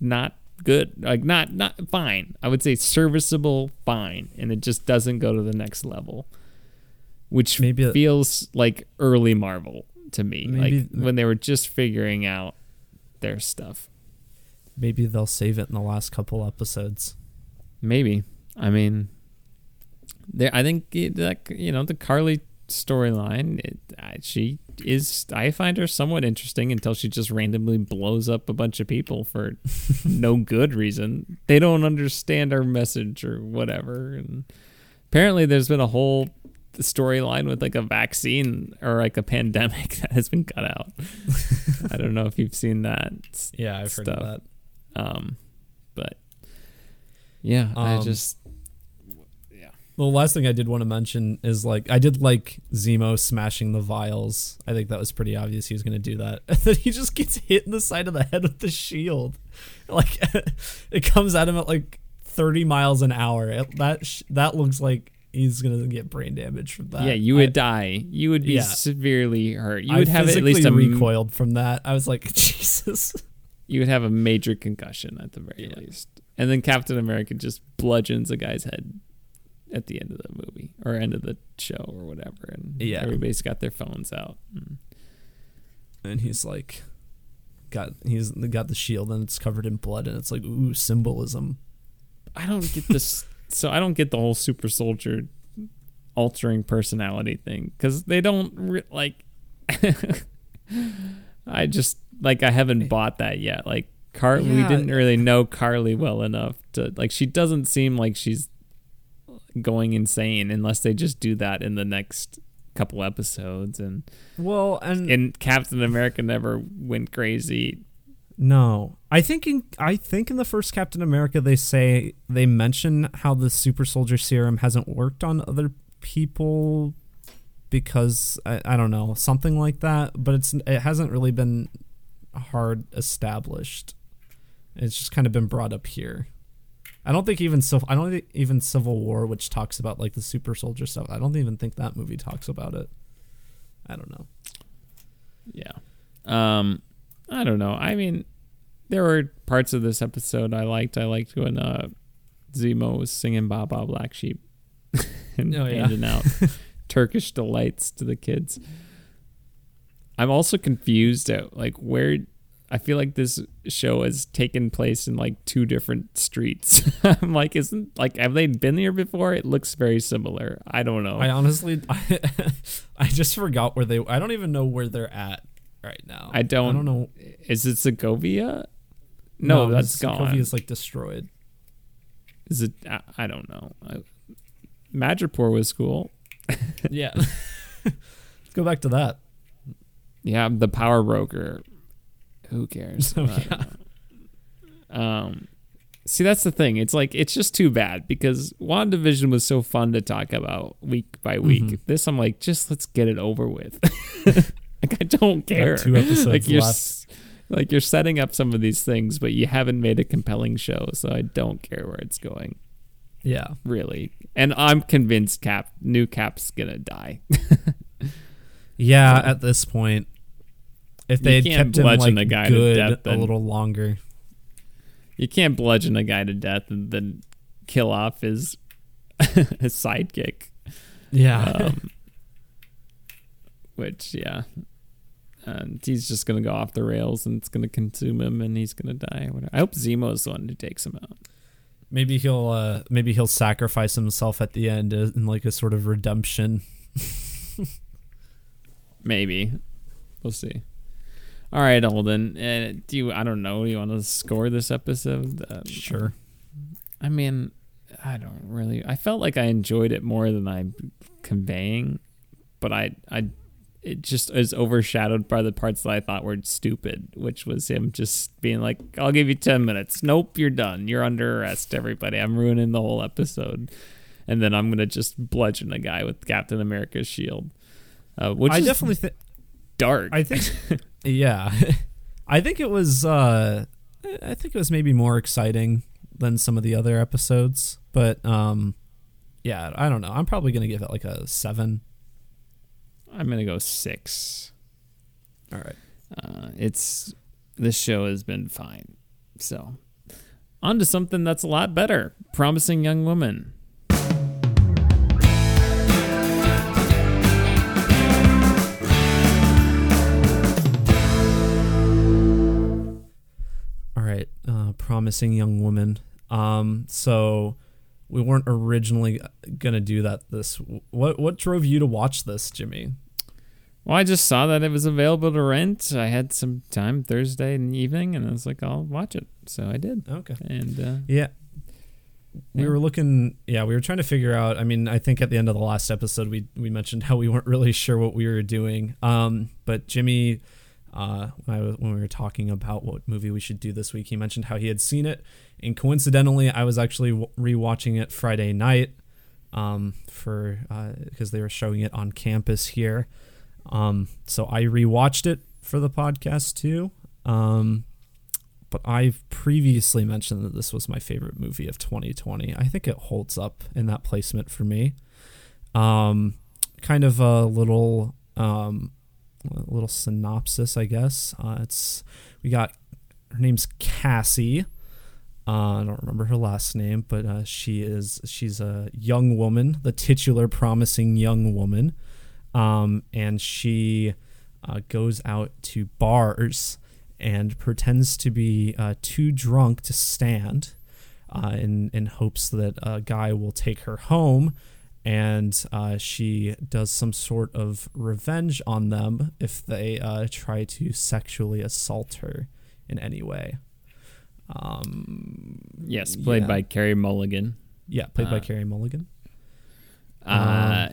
not good like not not fine. I would say serviceable fine and it just doesn't go to the next level which Maybe- feels like early marvel to me like when they were just figuring out their stuff maybe they'll save it in the last couple episodes. maybe i mean there i think that you know the Karli storyline it, she is i find her somewhat interesting until she just randomly blows up a bunch of people for no good reason they don't understand our message or whatever and apparently there's been a whole storyline with like a vaccine or like a pandemic that has been cut out i don't know if you've seen that Yeah, I've heard of Stuff. that. Um but yeah i Um, just The last thing I did want to mention is like I did like Zemo smashing the vials. I think that was pretty obvious he was going to do that. And then he just gets hit in the side of the head with the shield. Like it comes at him at like 30 miles an hour. It, that sh- that looks like he's going to get brain damage from that. yeah, you I- would die. You would be Yeah. severely hurt. You I would have at least physically a m- recoiled from that. I was like, Jesus. You would have a major concussion at the very Yeah. least. And then Captain America just bludgeons a guy's head at the end of the movie or end of the show or whatever, and Yeah. everybody's got their phones out. Mm. and he's like got he's got the shield and it's covered in blood and it's like ooh symbolism I don't get this. so I don't get the whole super soldier altering personality thing because they don't re- like. I just like I haven't bought that yet. Like Car, we didn't really know Karli well enough to like. She doesn't seem like she's going insane unless they just do that in the next couple episodes. And well and and Captain America never went crazy. no i think in i think in the first captain america they say they mention how the super soldier serum hasn't worked on other people because I, I don't know something like that but it's it hasn't really been hard established it's just kind of been brought up here I don't think even Civil I don't think even Civil War, which talks about like the super soldier stuff. I don't even think that movie talks about it. I don't know. Yeah. Um, I don't know. I mean, there were parts of this episode I liked. I liked when uh, Zemo was singing "Ba Ba Black Sheep" and Oh, yeah. handing out Turkish delights to the kids. I'm also confused at like where. I feel like this show has taken place in like two different streets. I'm like, isn't like have they been here before? It looks very similar. I don't know. I honestly I, I just forgot where they I don't even know where they're at right now. I don't- I don't know. Is it Sokovia? No, that's gone. Sokovia is like destroyed. Is it? I, I don't know. I, Madripoor was cool. Yeah. Let's go back to that. Yeah, the power broker. Who cares? Oh, I. Um, see, that's the thing. It's like it's just too bad because WandaVision was so fun to talk about week by week. Mhm. This, I'm like, just let's get it over with. like I don't care. two episodes like you're, left. like you're setting up some of these things, but you haven't made a compelling show, so I don't care where it's going. Yeah. really. And I'm convinced Cap, new Cap's gonna die. Yeah, at this point. If You they had can't kept him like a guy to good death a little longer. you can't bludgeon a guy to death and then kill off his his sidekick. Yeah. Um, which, yeah, and he's just gonna go off the rails and it's gonna consume him and he's gonna die. I hope Zemo's the one who takes him out. maybe he'll uh maybe he'll sacrifice himself at the end uh, in like a sort of redemption. Maybe, we'll see. All right, Holden. Uh, do you? I don't know. Do You want to score this episode? Um, Sure. I mean, I don't really. I felt like I enjoyed it more than I'm conveying, but I, I, it just is overshadowed by the parts that I thought were stupid, which was him just being like, "I'll give you ten minutes. Nope, you're done. You're under arrest. Everybody, I'm ruining the whole episode." And then I'm gonna just bludgeon a guy with Captain America's shield, uh, which I is definitely think dark. I think yeah. I think it was uh I think it was maybe more exciting than some of the other episodes, but um yeah, I don't know. I'm probably going to give it like a 7. I'm gonna go six. All right. Uh, it's this show has been fine. So, on to something that's a lot better. Promising Young Woman. Right, uh, promising young woman. Um, so we weren't originally gonna do that. This what what drove you to watch this, Jimmy? Well, I just saw that it was available to rent. I had some time Thursday in the evening, and I was like, I'll watch it. So I did. Okay. And uh, Yeah. We Yeah. were looking yeah, we were trying to figure out I mean, I think at the end of the last episode we we mentioned how we weren't really sure what we were doing. Um, but Jimmy uh, when, I when we were talking about what movie we should do this week, he mentioned how he had seen it, and coincidentally, I was actually rewatching it Friday night, um, for because they were showing it on campus here, um, so I rewatched it for the podcast too. Um, but I've previously mentioned that this was my favorite movie of 2020. I think it holds up in that placement for me. Um, kind of a little um, little synopsis, I guess. Uh, it's we got her name's Cassie. Uh, I don't remember her last name, but uh, she is she's a young woman, the titular promising young woman, um, and she uh, goes out to bars and pretends to be uh, too drunk to stand, uh, in in hopes that a guy will take her home, and uh, she does some sort of revenge on them if they uh, try to sexually assault her in any way. Um, Yes, played yeah. by Carey Mulligan. Yeah, played by Uh, Carey Mulligan. Uh,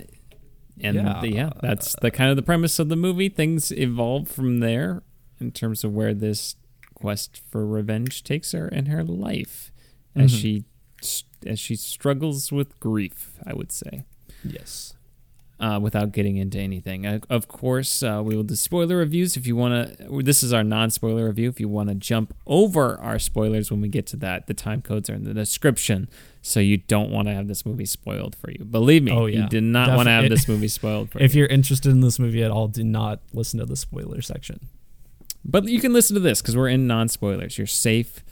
and yeah. yeah. yeah, that's the kind of the premise of the movie. Things evolve from there in terms of where this quest for revenge takes her in her life as Mhm. she as she struggles with grief. I would say. Yes. uh, without getting into anything. Uh, of course, uh, we will do spoiler reviews if you want to. This is our non spoiler review. If you want to jump over our spoilers when we get to that, the time codes are in the description. So you don't want to have this movie spoiled for you. Believe me, Oh, yeah. you did not want to have this movie spoiled for If you. If you're interested in this movie at all, do not listen to the spoiler section. But you can listen to this because we're in non spoilers. You're safe.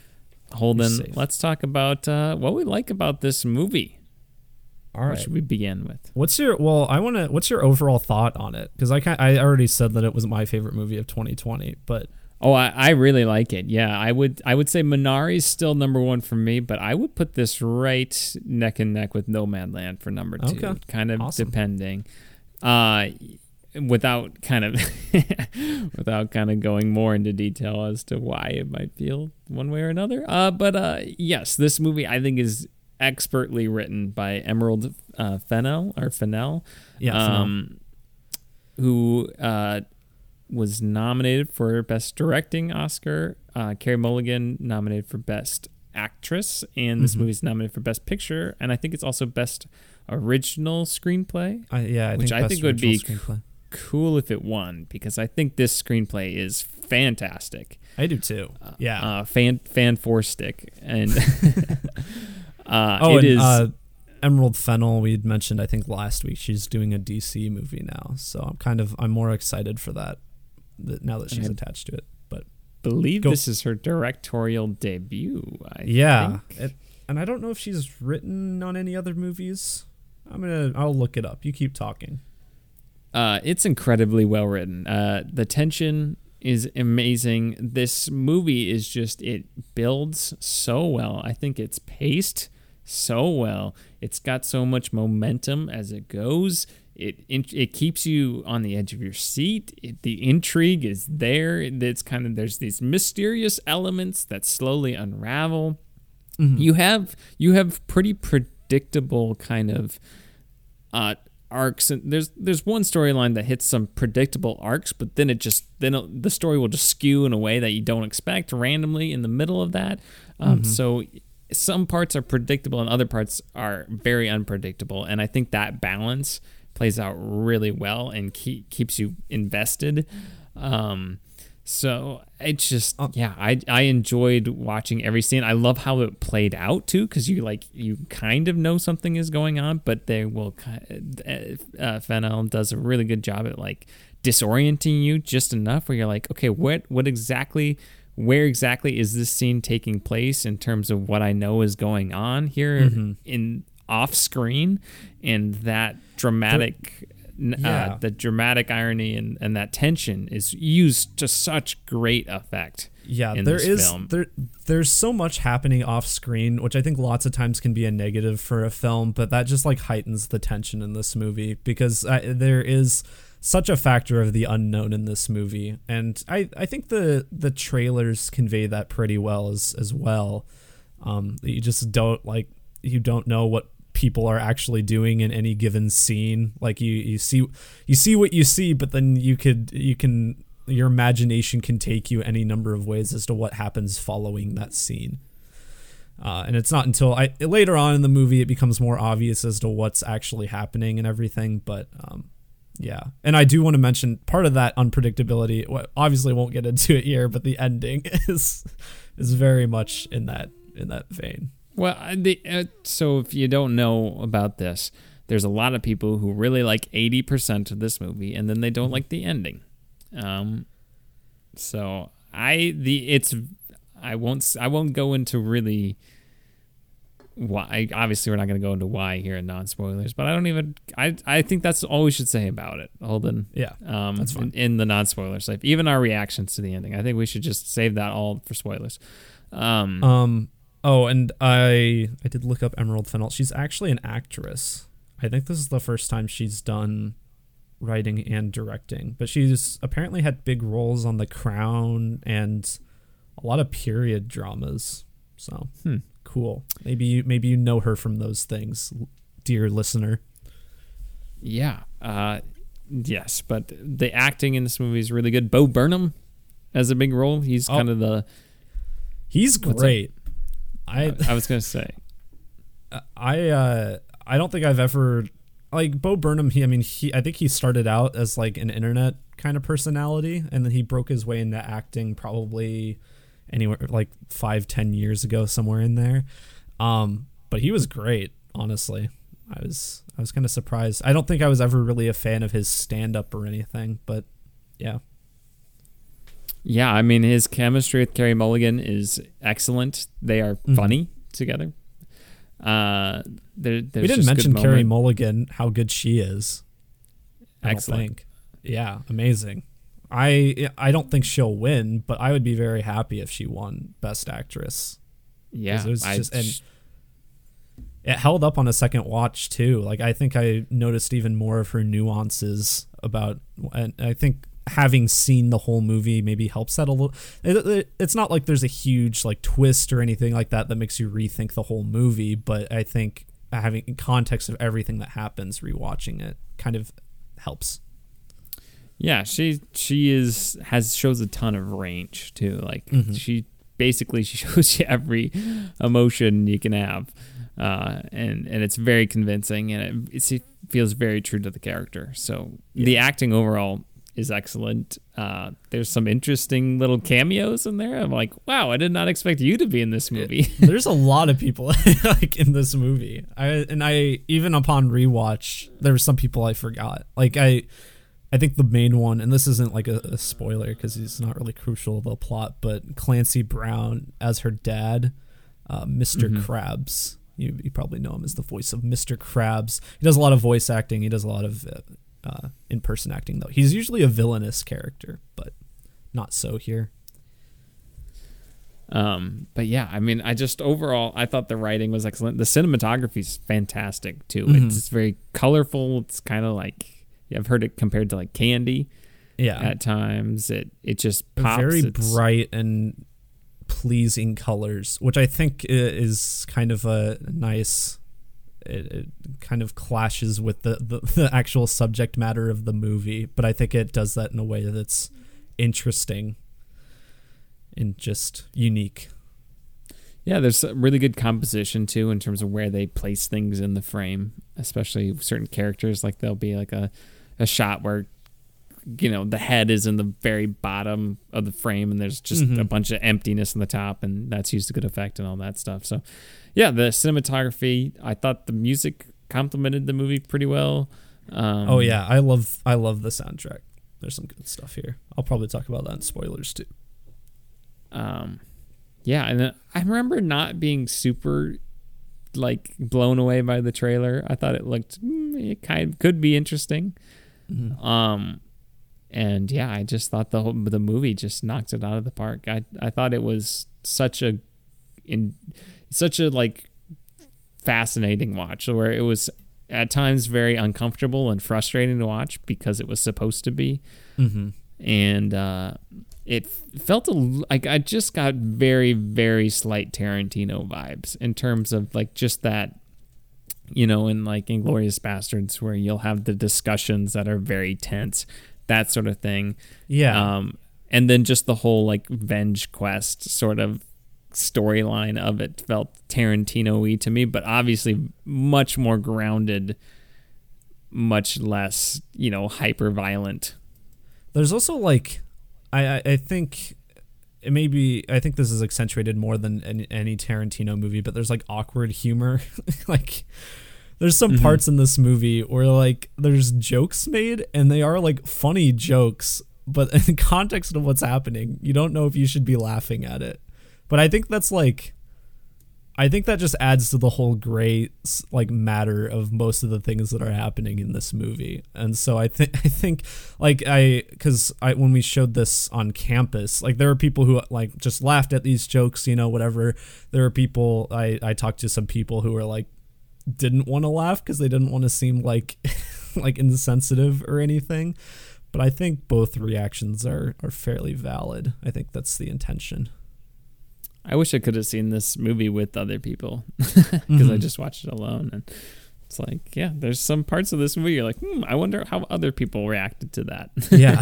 Holden, let's talk about uh, what we like about this movie. All What should we begin with? What's your well? I want to. What's your overall thought on it? Because I I already said that it was my favorite movie of 2020, but Oh, I, I really like it. Yeah, I would I would say Minari is still number one for me, but I would put this right neck and neck with Nomadland for number two. Okay. Kind of Awesome. depending. Uh without kind of without kind of going more into detail as to why it might feel one way or another. Uh but uh yes, this movie I think is expertly written by Emerald uh, Fennell or Fennell yeah, um, who uh, was nominated for Best Directing Oscar. Uh, Carey Mulligan nominated for Best Actress, and this Mhm. movie's nominated for Best Picture, and I think it's also Best Original Screenplay. I, yeah, I which think I think would be screenplay. Cool if it won because I think this screenplay is fantastic. I do too. Yeah. uh, fan fan four stick, and uh, oh, it and is. uh, Emerald Fennell. We would mentioned I think last week she's doing a DC movie now, so I'm kind of I'm more excited for that. That now that she's attached to it, but believe go- this is her directorial debut. I yeah, think. it, and I don't know if she's written on any other movies. I'm gonna I'll look it up. You keep talking. Uh, it's incredibly well written. Uh, the tension is amazing. This movie is just it builds so well. I think it's paced so well. It's got so much momentum as it goes. It it, keeps you on the edge of your seat. It, the intrigue is there. It's kind of there's these mysterious elements that slowly unravel. You have you have pretty predictable kind of uh, arcs and there's there's one storyline that hits some predictable arcs but then it just then it, the story will just skew in a way that you don't expect randomly in the middle of that. Um, so some parts are predictable and other parts are very unpredictable and i think that balance plays out really well and keep, keeps you invested. Um, so it's just yeah, I I enjoyed watching every scene. I love how it played out too, because you like you kind of know something is going on, but they will. Uh, Fennell does a really good job at like disorienting you just enough where you're like, okay, what what exactly, where exactly is this scene taking place in terms of what I know is going on here in off screen, and that dramatic Yeah. uh, the dramatic irony and, and that tension is used to such great effect. Yeah, in there this is film. there there's so much happening off screen, which I think lots of times can be a negative for a film, but that just like heightens the tension in this movie because uh, there is such a factor of the unknown in this movie, and I I think the the trailers convey that pretty well as as well. Um, you just don't like you don't know what people are actually doing in any given scene. Like you you see you see what you see but then you could you can your imagination can take you any number of ways as to what happens following that scene. Uh, and it's not until I later on in the movie it becomes more obvious as to what's actually happening and everything but um yeah. And i do want to mention part of that unpredictability obviously won't get into it here but the ending is is very much in that in that vein Well, the, uh, so if you don't know about this, there's a lot of people who really like 80% of this movie and then they don't like the ending. Um, so I the it's I won't I won't go into really why. Obviously, we're not going to go into why here in non spoilers, but I don't even. I I think that's all we should say about it. Holden. Yeah. Um, That's fine. In, in the non spoiler stuff, even our reactions to the ending, I think we should just save that all for spoilers. Um, Um. Oh, and I I did look up Emerald Fennell. She's actually an actress. I think this is the first time she's done writing and directing, but she's apparently had big roles on The Crown and a lot of period dramas. So Hmm. cool. Maybe you maybe you know her from those things, dear listener. Yeah. Uh, yes, but the acting in this movie is really good. Bo Burnham has a big role. He's Oh. kind of the. He's great. I I was gonna say. I uh I don't think I've ever like Bo Burnham he I mean he I think he started out as like an internet kind of personality and then he broke his way into acting probably anywhere like five ten years ago somewhere in there. Um but he was great honestly. I was I was kind of surprised. I don't think I was ever really a fan of his stand up or anything but yeah Yeah, I mean his chemistry with Carey Mulligan is excellent. They are Mhm. funny together. Uh, there, we didn't mention Carey Mulligan how good she is I Excellent. think. Yeah, amazing. I I don't think she'll win, but I would be very happy if she won Best Actress. Yeah, it was I- just- and- It held up on a second watch too. Like I think I noticed even more of her nuances about, and I think having seen the whole movie maybe helps that a little. It, it- it's not like there's a huge like twist or anything like that that makes you rethink the whole movie, but I think having context of everything that happens, rewatching it kind of helps. yeah, she she is has shows a ton of range too. Like Mhm. she basically she shows you every emotion you can have, uh, and and it's very convincing and it, it feels very true to the character. So the acting overall is excellent. Uh, there's some interesting little cameos in there. I'm like, wow, I did not expect you to be in this movie. There's a lot of people like in this movie. I and I even upon rewatch, there were some people I forgot. Like I, I think the main one, and this isn't like a, a spoiler because he's not really crucial to the plot, but Clancy Brown as her dad, uh, mister Mhm. Krabs. You, you probably know him as the voice of Mr. Krabs. He does a lot of voice acting. He does a lot of uh, uh, in-person acting, though. He's usually a villainous character, but not so here. Um, but yeah, I mean, I just overall, I thought the writing was excellent. The cinematography is fantastic too. Mhm. It's, very colorful. It's kind of like I've heard it compared to like Candy Yeah, at times. It it just pops. very It's- bright and pleasing colors, which I think is kind of a nice. It, it kind of clashes with the, the the actual subject matter of the movie, but I think it does that in a way that's interesting and just unique. Yeah, there's really good composition too in terms of where they place things in the frame, especially certain characters. Like there'll be like a, a shot where, you know, the head is in the very bottom of the frame and there's just Mhm. a bunch of emptiness in the top, and that's used to good effect and all that stuff. So, yeah, the cinematography, I thought the music complemented the movie pretty well. Um, oh yeah, I love I love the soundtrack. There's some good stuff here. I'll probably talk about that in spoilers too. um yeah and i remember not being super like blown away by the trailer i thought it looked mm, it kind of could be interesting um and yeah i just thought the whole the movie just knocked it out of the park i i thought it was such a in such a like fascinating watch where it was at times very uncomfortable and frustrating to watch because it was supposed to be Mm-hmm. and uh, it felt a, like I just got very very slight Tarantino vibes in terms of like just that you know in like Inglourious Basterds where you'll have the discussions that are very tense that sort of thing Yeah. um, and then just the whole like venge quest sort of storyline of it felt Tarantino-y to me but obviously much more grounded much less you know hyper violent There's also like, I I, I think it may be. I think this is accentuated more than any, any Tarantino movie, but there's like awkward humor. like, there's some Mhm. parts in this movie where like there's jokes made, and they are like funny jokes, but in context of what's happening, you don't know if you should be laughing at it. but I think that's like I think that just adds to the whole gray like matter of most of the things that are happening in this movie. And so I think I think like I cuz I when we showed this on campus, like there were people who like just laughed at these jokes, you know, whatever. There were people I I talked to some people who were like didn't want to laugh cuz they didn't want to seem like like insensitive or anything. But I think both reactions are are fairly valid. I think that's the intention. I wish I could have seen this movie with other people because I Mhm. just watched it alone, and it's like, yeah, there's some parts of this movie you're like, hmm, I wonder how other people reacted to that. yeah.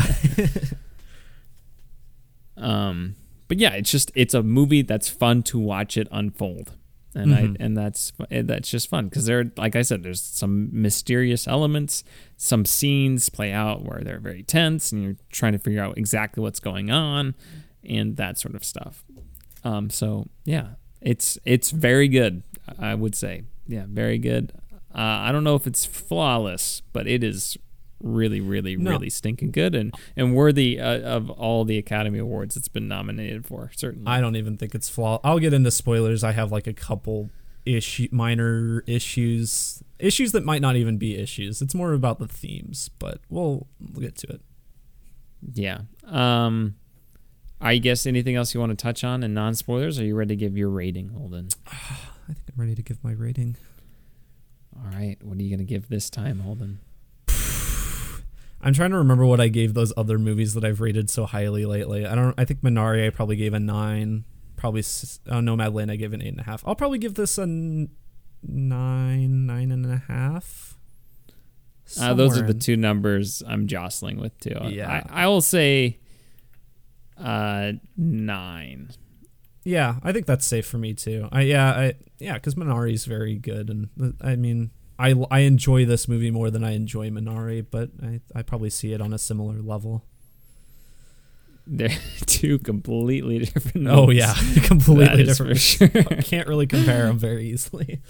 um, but yeah, it's just it's a movie that's fun to watch it unfold, and Mhm. I and that's that's just fun because there, like I said, there's some mysterious elements, some scenes play out where they're very tense, and you're trying to figure out exactly what's going on, and that sort of stuff. Um, so yeah, it's it's very good. I would say, yeah, very good. Uh, I don't know if it's flawless, but it is really, really, No. really stinking good and and worthy uh, of all the Academy Awards it's been nominated for. Certainly, I don't even think it's flawed. I'll get into spoilers. I have like a couple issue minor issues issues that might not even be issues. It's more about the themes, but we'll, we'll get to it. yeah. Um, I guess anything else you want to touch on and non spoilers? Are you ready to give your rating, Holden? I think I'm ready to give my rating. All right, what are you gonna give this time, Holden? I'm trying to remember what I gave those other movies that I've rated so highly lately. I don't. I think Minari I probably gave a nine. Probably oh, Nomadland I gave an eight and a half. I'll probably give this a nine, nine and a half. Uh, those are the two numbers I'm jostling with too. Yeah. I, I will say uh nine. Yeah, I think that's safe for me too. I yeah, I yeah, because Minari is very good, and uh, I mean, I I enjoy this movie more than I enjoy Minari, but I I probably see it on a similar level. They're two completely different. Oh movies. yeah, completely different. for sure. Can't really compare them very easily.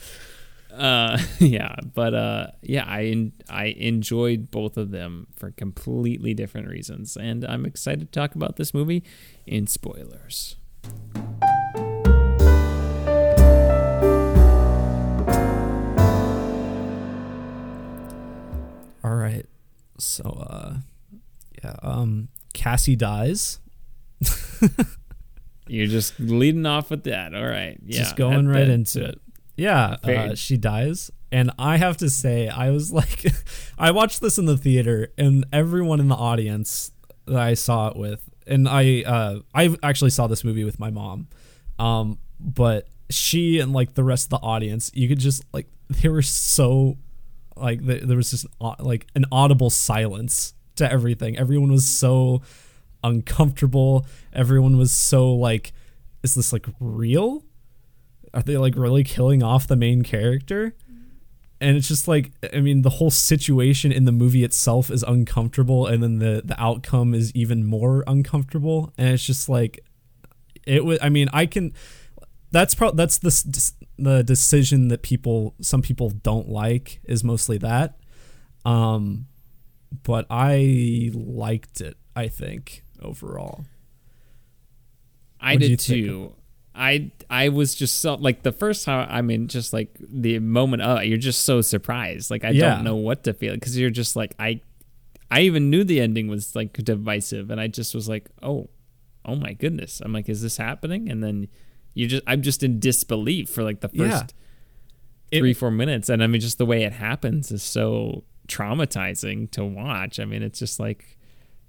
uh yeah but uh yeah i i enjoyed both of them for completely different reasons and i'm excited to talk about this movie in spoilers right, so uh, yeah, um, Cassie dies. you're just leading off with that. All right. Yeah just going right that- into it. Yeah, uh, she dies, and I have to say, I was like, I watched this in the theater, and everyone in the audience that I saw it with, and I, uh, I actually saw this movie with my mom, um, but she and like the rest of the audience, you could just like they were so, like th- there was just uh, like an audible silence to everything. Everyone was so uncomfortable. Everyone was so like, is this like real? Are they like really killing off the main character? And it's just like I mean the whole situation in the movie itself is uncomfortable and then the the outcome is even more uncomfortable and it's just like it was I mean I can that's pro- that's the the decision that people some people don't like is mostly that. Um but I liked it I think overall. I What do you did too. i i was just so like the first time i mean just like the moment oh you're just so surprised. Like i Yeah. don't know what to feel because you're just like i i even knew the ending was like divisive and i just was like oh oh my goodness. I'm like is this happening? And then you just i'm just in disbelief for like the first Yeah. It- three four minutes. And i mean just the way it happens is so traumatizing to watch. I mean it's just like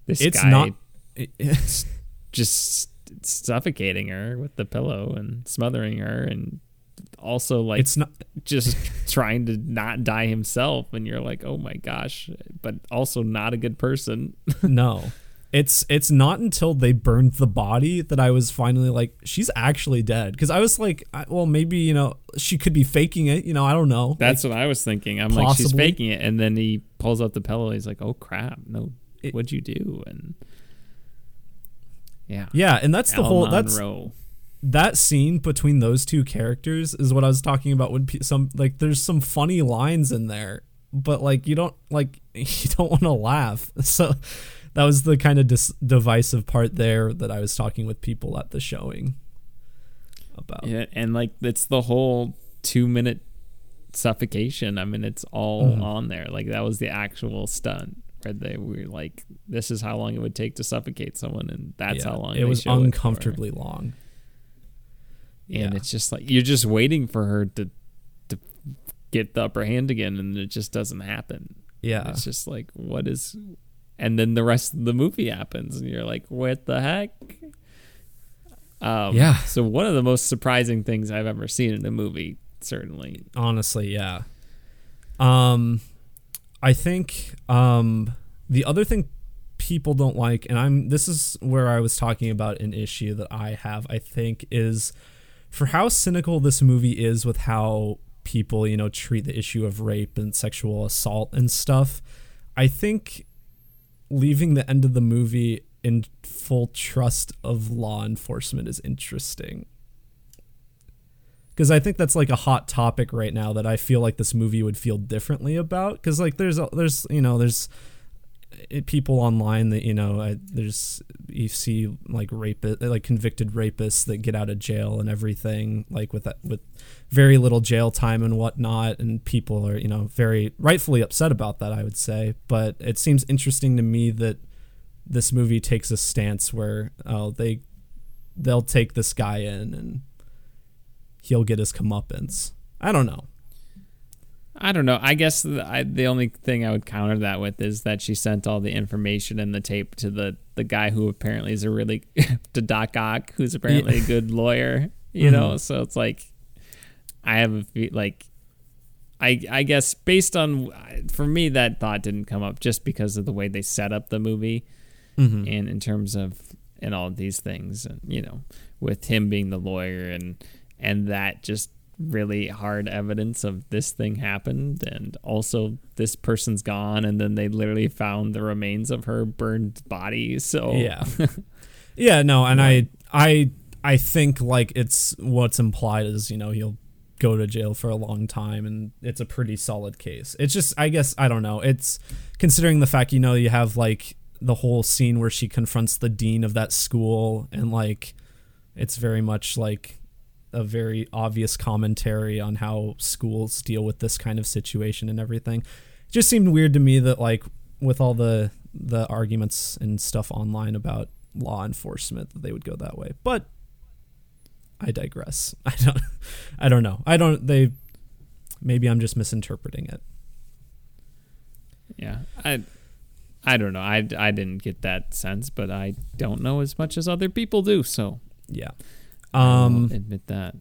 this it's guy not it- just suffocating her with the pillow and smothering her and also like it's not just trying to not die himself. And you're like oh my gosh but also not a good person. No it's it's not until they burned the body that i was finally like she's actually dead. Because i was like I, well maybe you know she could be faking it you know i don't know. That's what i was thinking. I'm like she's faking it. And then he pulls out the pillow. He's like oh crap. No It- what'd you do? And yeah. Yeah and that's the Al whole that's that scene between those two characters is what i was talking about when some like there's some funny lines in there but like you don't like you don't want to laugh. So that was the kind of dis- divisive part there that i was talking with people at the showing about. Yeah, and like it's the whole two minute suffocation. I mean, it's all Mhm. on there. Like that was the actual stunt where they were like, "This is how long it would take to suffocate someone," and that's Yeah, how long it was uncomfortably long. And Yeah. it's just like you're just waiting for her to to get the upper hand again, and it just doesn't happen. Yeah. It's just like, what is, and then the rest of the movie happens, and you're like, what the heck? Um, Yeah. So one of the most surprising things I've ever seen in a movie, certainly. honestly yeah um i think um the other thing people don't like and i'm this is where i was talking about an issue that i have i think is for how cynical this movie is with how people you know treat the issue of rape and sexual assault and stuff i think leaving the end of the movie in full trust of law enforcement is interesting because I think that's like a hot topic right now that I feel like this movie would feel differently about. Because like there's there's you know there's it, people online that you know I, there's you see like rape like convicted rapists that get out of jail and everything like with that with very little jail time and whatnot and people are you know very rightfully upset about that I would say but it seems interesting to me that this movie takes a stance where oh they they'll take this guy in and he'll get his comeuppance. I don't know. I don't know. I guess the, I, the only thing I would counter that with is that she sent all the information and the tape to the, the guy who apparently is a really to Doc Ock, who's apparently a good lawyer. You know, Mhm. so it's like I have a fe- like I I guess based on for me that thought didn't come up just because of the way they set up the movie Mm-hmm. and in terms of and all of these things and you know with him being the lawyer and and that just really hard evidence of this thing happened and also this person's gone and then they literally found the remains of her burned body so Yeah. yeah, no, and I I I think like it's what's implied is, you know, he'll go to jail for a long time and it's a pretty solid case. It's just I guess I don't know. It's considering the fact you know you have like the whole scene where she confronts the dean of that school and like it's very much like a very obvious commentary on how schools deal with this kind of situation and everything. It just seemed weird to me that like with all the the arguments and stuff online about law enforcement that they would go that way. But I digress. I don't I don't know. I don't they maybe I'm just misinterpreting it. yeah i i don't know i i didn't get that sense but i don't know as much as other people do so Yeah. Um admit that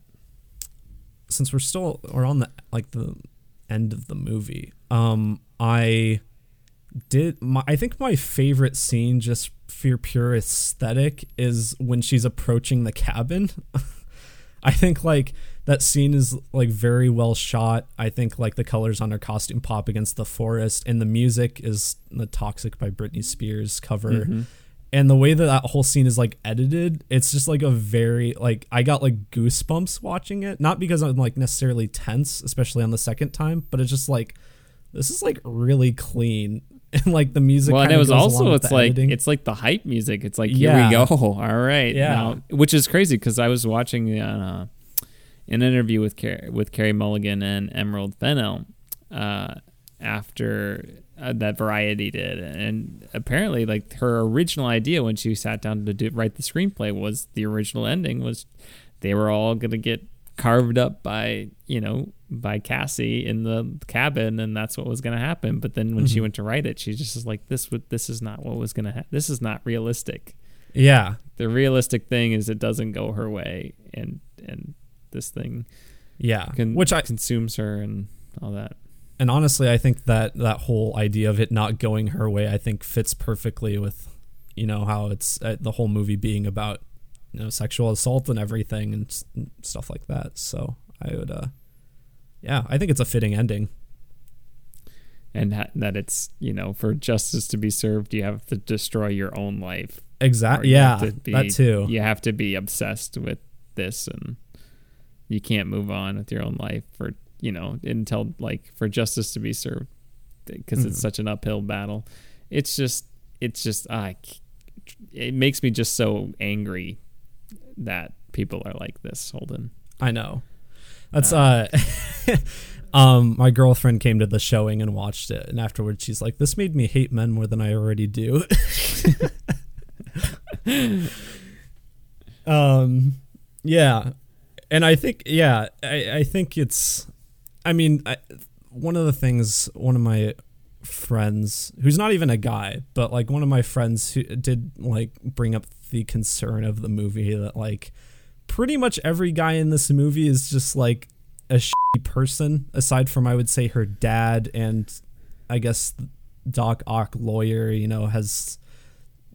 since we're still we're on the like the end of the movie um i did my i think my favorite scene just for pure aesthetic is when she's approaching the cabin i think like that scene is like very well shot. I think like the colors on her costume pop against the forest and the music is the toxic by britney spears cover. Mhm. and the way that that whole scene is like edited it's just like a very like i got like goosebumps watching it. Not because i'm like necessarily tense especially on the second time but it's just like this is like really clean and like the music well, and it was also it's like editing. it's like the hype music. It's like here Yeah. we go. All right, Yeah. now- which is crazy because I was watching uh, an interview with Car- with Carey Mulligan and Emerald Fennell uh, after uh, that Variety did, and apparently, like her original idea when she sat down to do, write the screenplay was the original ending was they were all gonna get carved up by you know by Cassie in the cabin and that's what was going to happen. But then when she Mhm. went to write it she just was like this would this is not what was going to happen this is not realistic. Yeah. The realistic thing is it doesn't go her way and and this thing yeah. can, which i consumes her and all that. And honestly i think that that whole idea of it not going her way i think fits perfectly with you know how it's uh, the whole movie being about you know sexual assault and everything and stuff like that. So i would uh yeah i think it's a fitting ending and ha- that it's you know for justice to be served you have to destroy your own life exactly yeah to be- that too you have to be obsessed with this and you can't move on with your own life for you know until like for justice to be served because it's Mhm. such an uphill battle it's just it's just I c it makes me just so angry that people are like this, Holden. I know. That's uh, um, my girlfriend came to the showing and watched it, and afterwards she's like, "This made me hate men more than I already do." um, yeah, and I think yeah, I I think it's, I mean, I, one of the things one of my friends who's not even a guy, but like one of my friends who did like bring up the concern of the movie that like pretty much every guy in this movie is just like a shitty person aside from I would say her dad and I guess Doc Ock lawyer, you know, has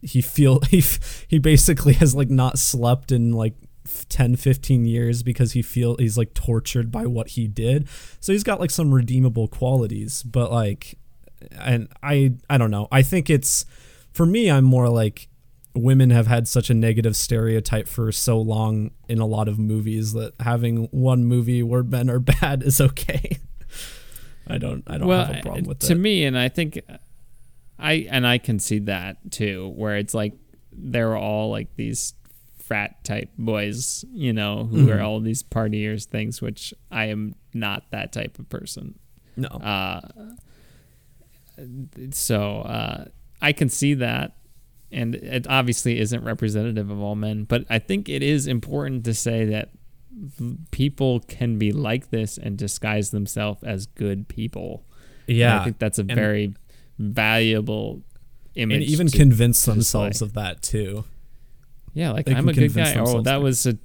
he feel he he basically has like not slept in like 10 15 years because he feel he's like tortured by what he did. So he's got like some redeemable qualities, but like and I I don't know. I think it's for me I'm more like women have had such a negative stereotype for so long in a lot of movies that having one movie where men are bad is okay. I don't I don't well, have a problem with to that. me, and I think I and I can see that too, where it's like they're all like these frat type boys, you know, who Mhm. are all these partiers things, which I am not that type of person. no. Uh, so uh, I can see that, and it obviously isn't representative of all men. But I think it is important to say that people can be like this and disguise themselves as good people. And yeah. I think that's a and- very valuable image. and even to- convince to themselves display. of that too. yeah, like they I'm a good guy. Oh, that that. was a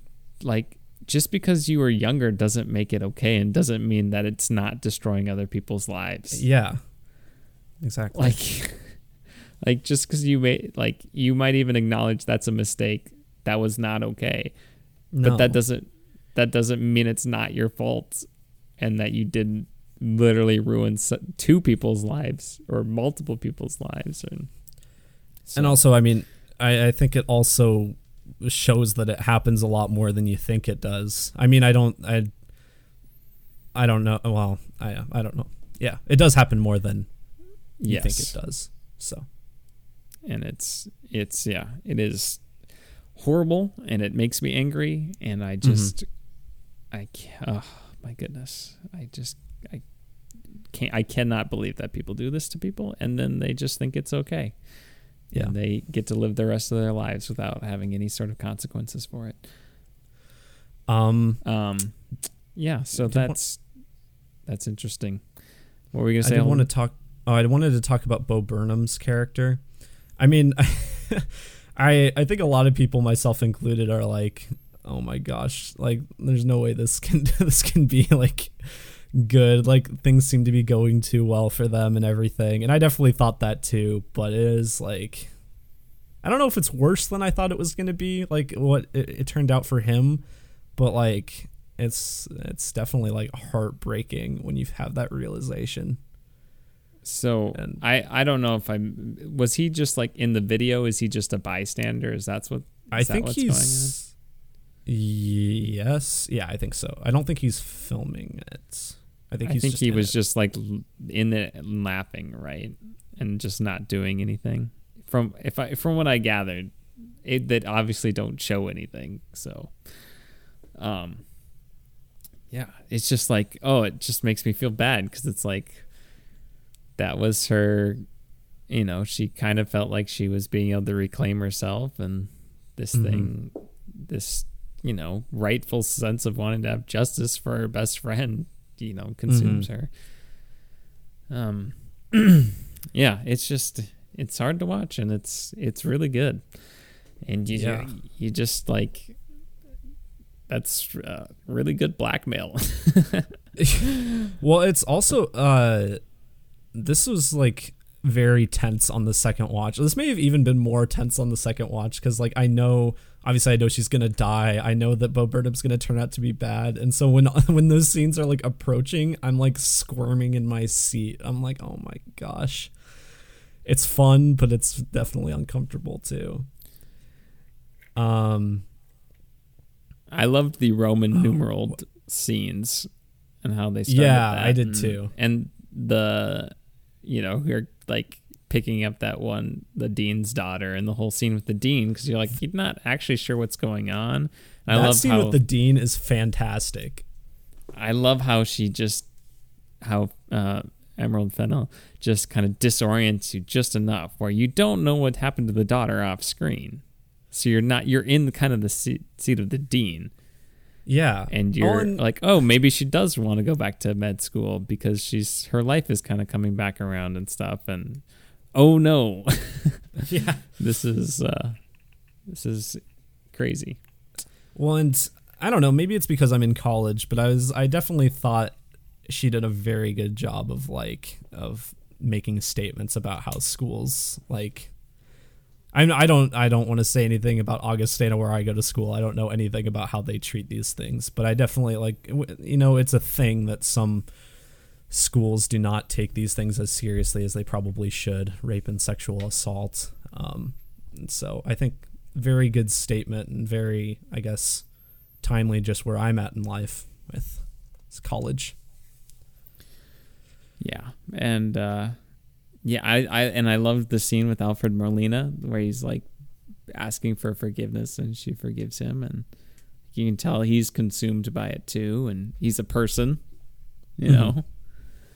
like just because you were younger doesn't make it okay, and doesn't mean that it's not destroying other people's lives. Yeah. Exactly. like like just because you may like you might even acknowledge that's a mistake that was not okay but that doesn't that doesn't mean it's not your fault and that you didn't literally ruin two people's lives or multiple people's lives and so- And also, I mean, I, I think it also shows that it happens a lot more than you think it does. I mean, I don't, I, I don't know. Well, I, I don't know. Yeah, it does happen more than you yes think it does. So and it's it's yeah it is horrible and it makes me angry and i just i ca- oh my goodness. I just i can't i cannot believe that people do this to people and then they just think it's okay. Yeah, and they get to live the rest of their lives without having any sort of consequences for it. Um, um yeah so that's that's interesting. What were we gonna say did want to talk. Oh, I wanted to talk about Bo Burnham's character. I mean, I I think a lot of people, myself included, are like, oh my gosh, like there's no way this can this can be like good. Like things seem to be going too well for them and everything. And I definitely thought that too. But it is like, I don't know if it's worse than I thought it was going to be. Like what it, it turned out for him, but like it's it's definitely like heartbreaking when you have that realization. So And- I I don't know if I'm was he just like in the video? Is he just a bystander? Is that's what I that think what's going on? he's. Yes, yeah, I think so. I don't think he's filming it. I think I think just he was it. just like in it laughing, right, and just not doing anything. From if I from what I gathered, it that obviously don't show anything. So, um, yeah, it's just like oh, it just makes me feel bad because it's like that was her. You know, she kind of felt like she was being able to reclaim herself, and this Mhm. thing, this you know rightful sense of wanting to have justice for her best friend you know consumes her um yeah it's just it's hard to watch and it's it's really good and you Yeah. you just like that's uh, really good blackmail Well, it's also uh, this was like very tense on the second watch. This may have even been more tense on the second watch because like I know obviously I know she's gonna die. I know that Bo Burnham's gonna turn out to be bad, and so when when those scenes are like approaching, I'm like squirming in my seat. I'm like, oh my gosh, it's fun, but it's definitely uncomfortable too. Um, i loved the roman Oh, numeral scenes and how they started Yeah, that I did and- too. and the you know you're like picking up that one, the dean's daughter, and the whole scene with the dean, because you're like you're not actually sure what's going on. And I that love scene how with the dean is fantastic. I love how she just how uh, Emerald Fennell just kind of disorients you just enough where you don't know what happened to the daughter off screen. So you're not you're in the kind of the seat, seat of the dean, Yeah, and Oh, you're and- like, oh, maybe she does want to go back to med school because she's her life is kind of coming back around and stuff. And oh no, yeah. this is uh, this is crazy. Well, and I don't know. Maybe it's because I'm in college, but I was I definitely thought she did a very good job of like of making statements about how schools like. I'm, I don't I don't want to say anything about Augustana where I go to school. I don't know anything about how they treat these things, but I definitely like you know it's a thing that some schools do not take these things as seriously as they probably should. Rape and sexual assault. Um, and so I think very good statement and very I guess timely just where I'm at in life with college. Yeah, and uh, yeah, I, I and I loved the scene with Alfred Molina where he's like asking for forgiveness and she forgives him, and you can tell he's consumed by it too, and he's a person, you Mhm. know.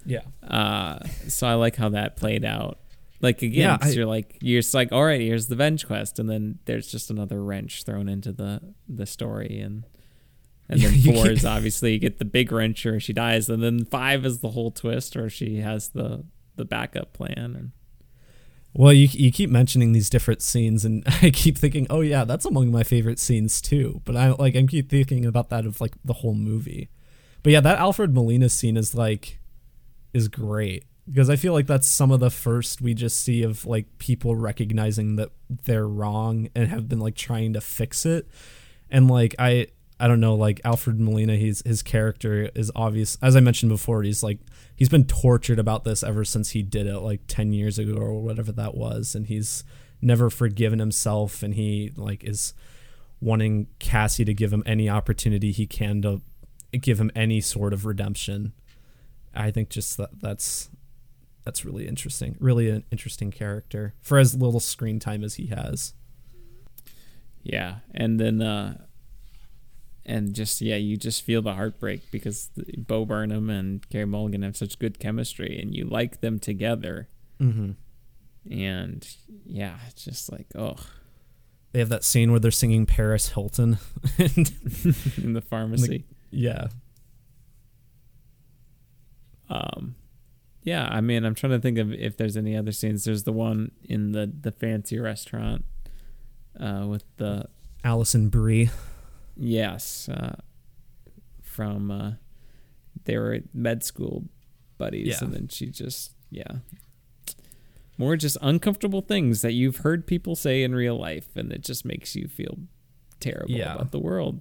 Yeah. Uh, so I like how that played out. Like again, Yeah, I- you're like you're just like, all right, here's the venge quest, and then there's just another wrench thrown into the the story, and and then four is obviously you get the big wrench or she dies, and then five is the whole twist or she has the the backup plan, and Well, you you keep mentioning these different scenes, and I keep thinking, oh yeah, that's among my favorite scenes too. But I like I keep thinking about that of like the whole movie. But yeah, that Alfred Molina scene is like is great because I feel like that's some of the first we just see of like people recognizing that they're wrong and have been like trying to fix it. And like I I don't know, like Alfred Molina, he's his character is obvious. As I mentioned before, he's like he's been tortured about this ever since he did it like 10 years ago or whatever that was and he's never forgiven himself and he like is wanting Cassie to give him any opportunity he can to give him any sort of redemption. I think just that that's that's really interesting. Really an interesting character for as little screen time as he has. yeah, and then uh, and just yeah, you just feel the heartbreak because Bo Burnham and Carey Mulligan have such good chemistry, and you like them together, Mm-hmm. and yeah, it's just like oh, They have that scene where they're singing Paris Hilton, in the pharmacy. yeah, Um, yeah, I mean, I'm trying to think of if there's any other scenes. There's the one in the the fancy restaurant uh, with the Alison Brie. Yes uh, from uh, they were med school buddies, Yeah. and then she just yeah. More just uncomfortable things that you've heard people say in real life, and it just makes you feel terrible Yeah. about the world.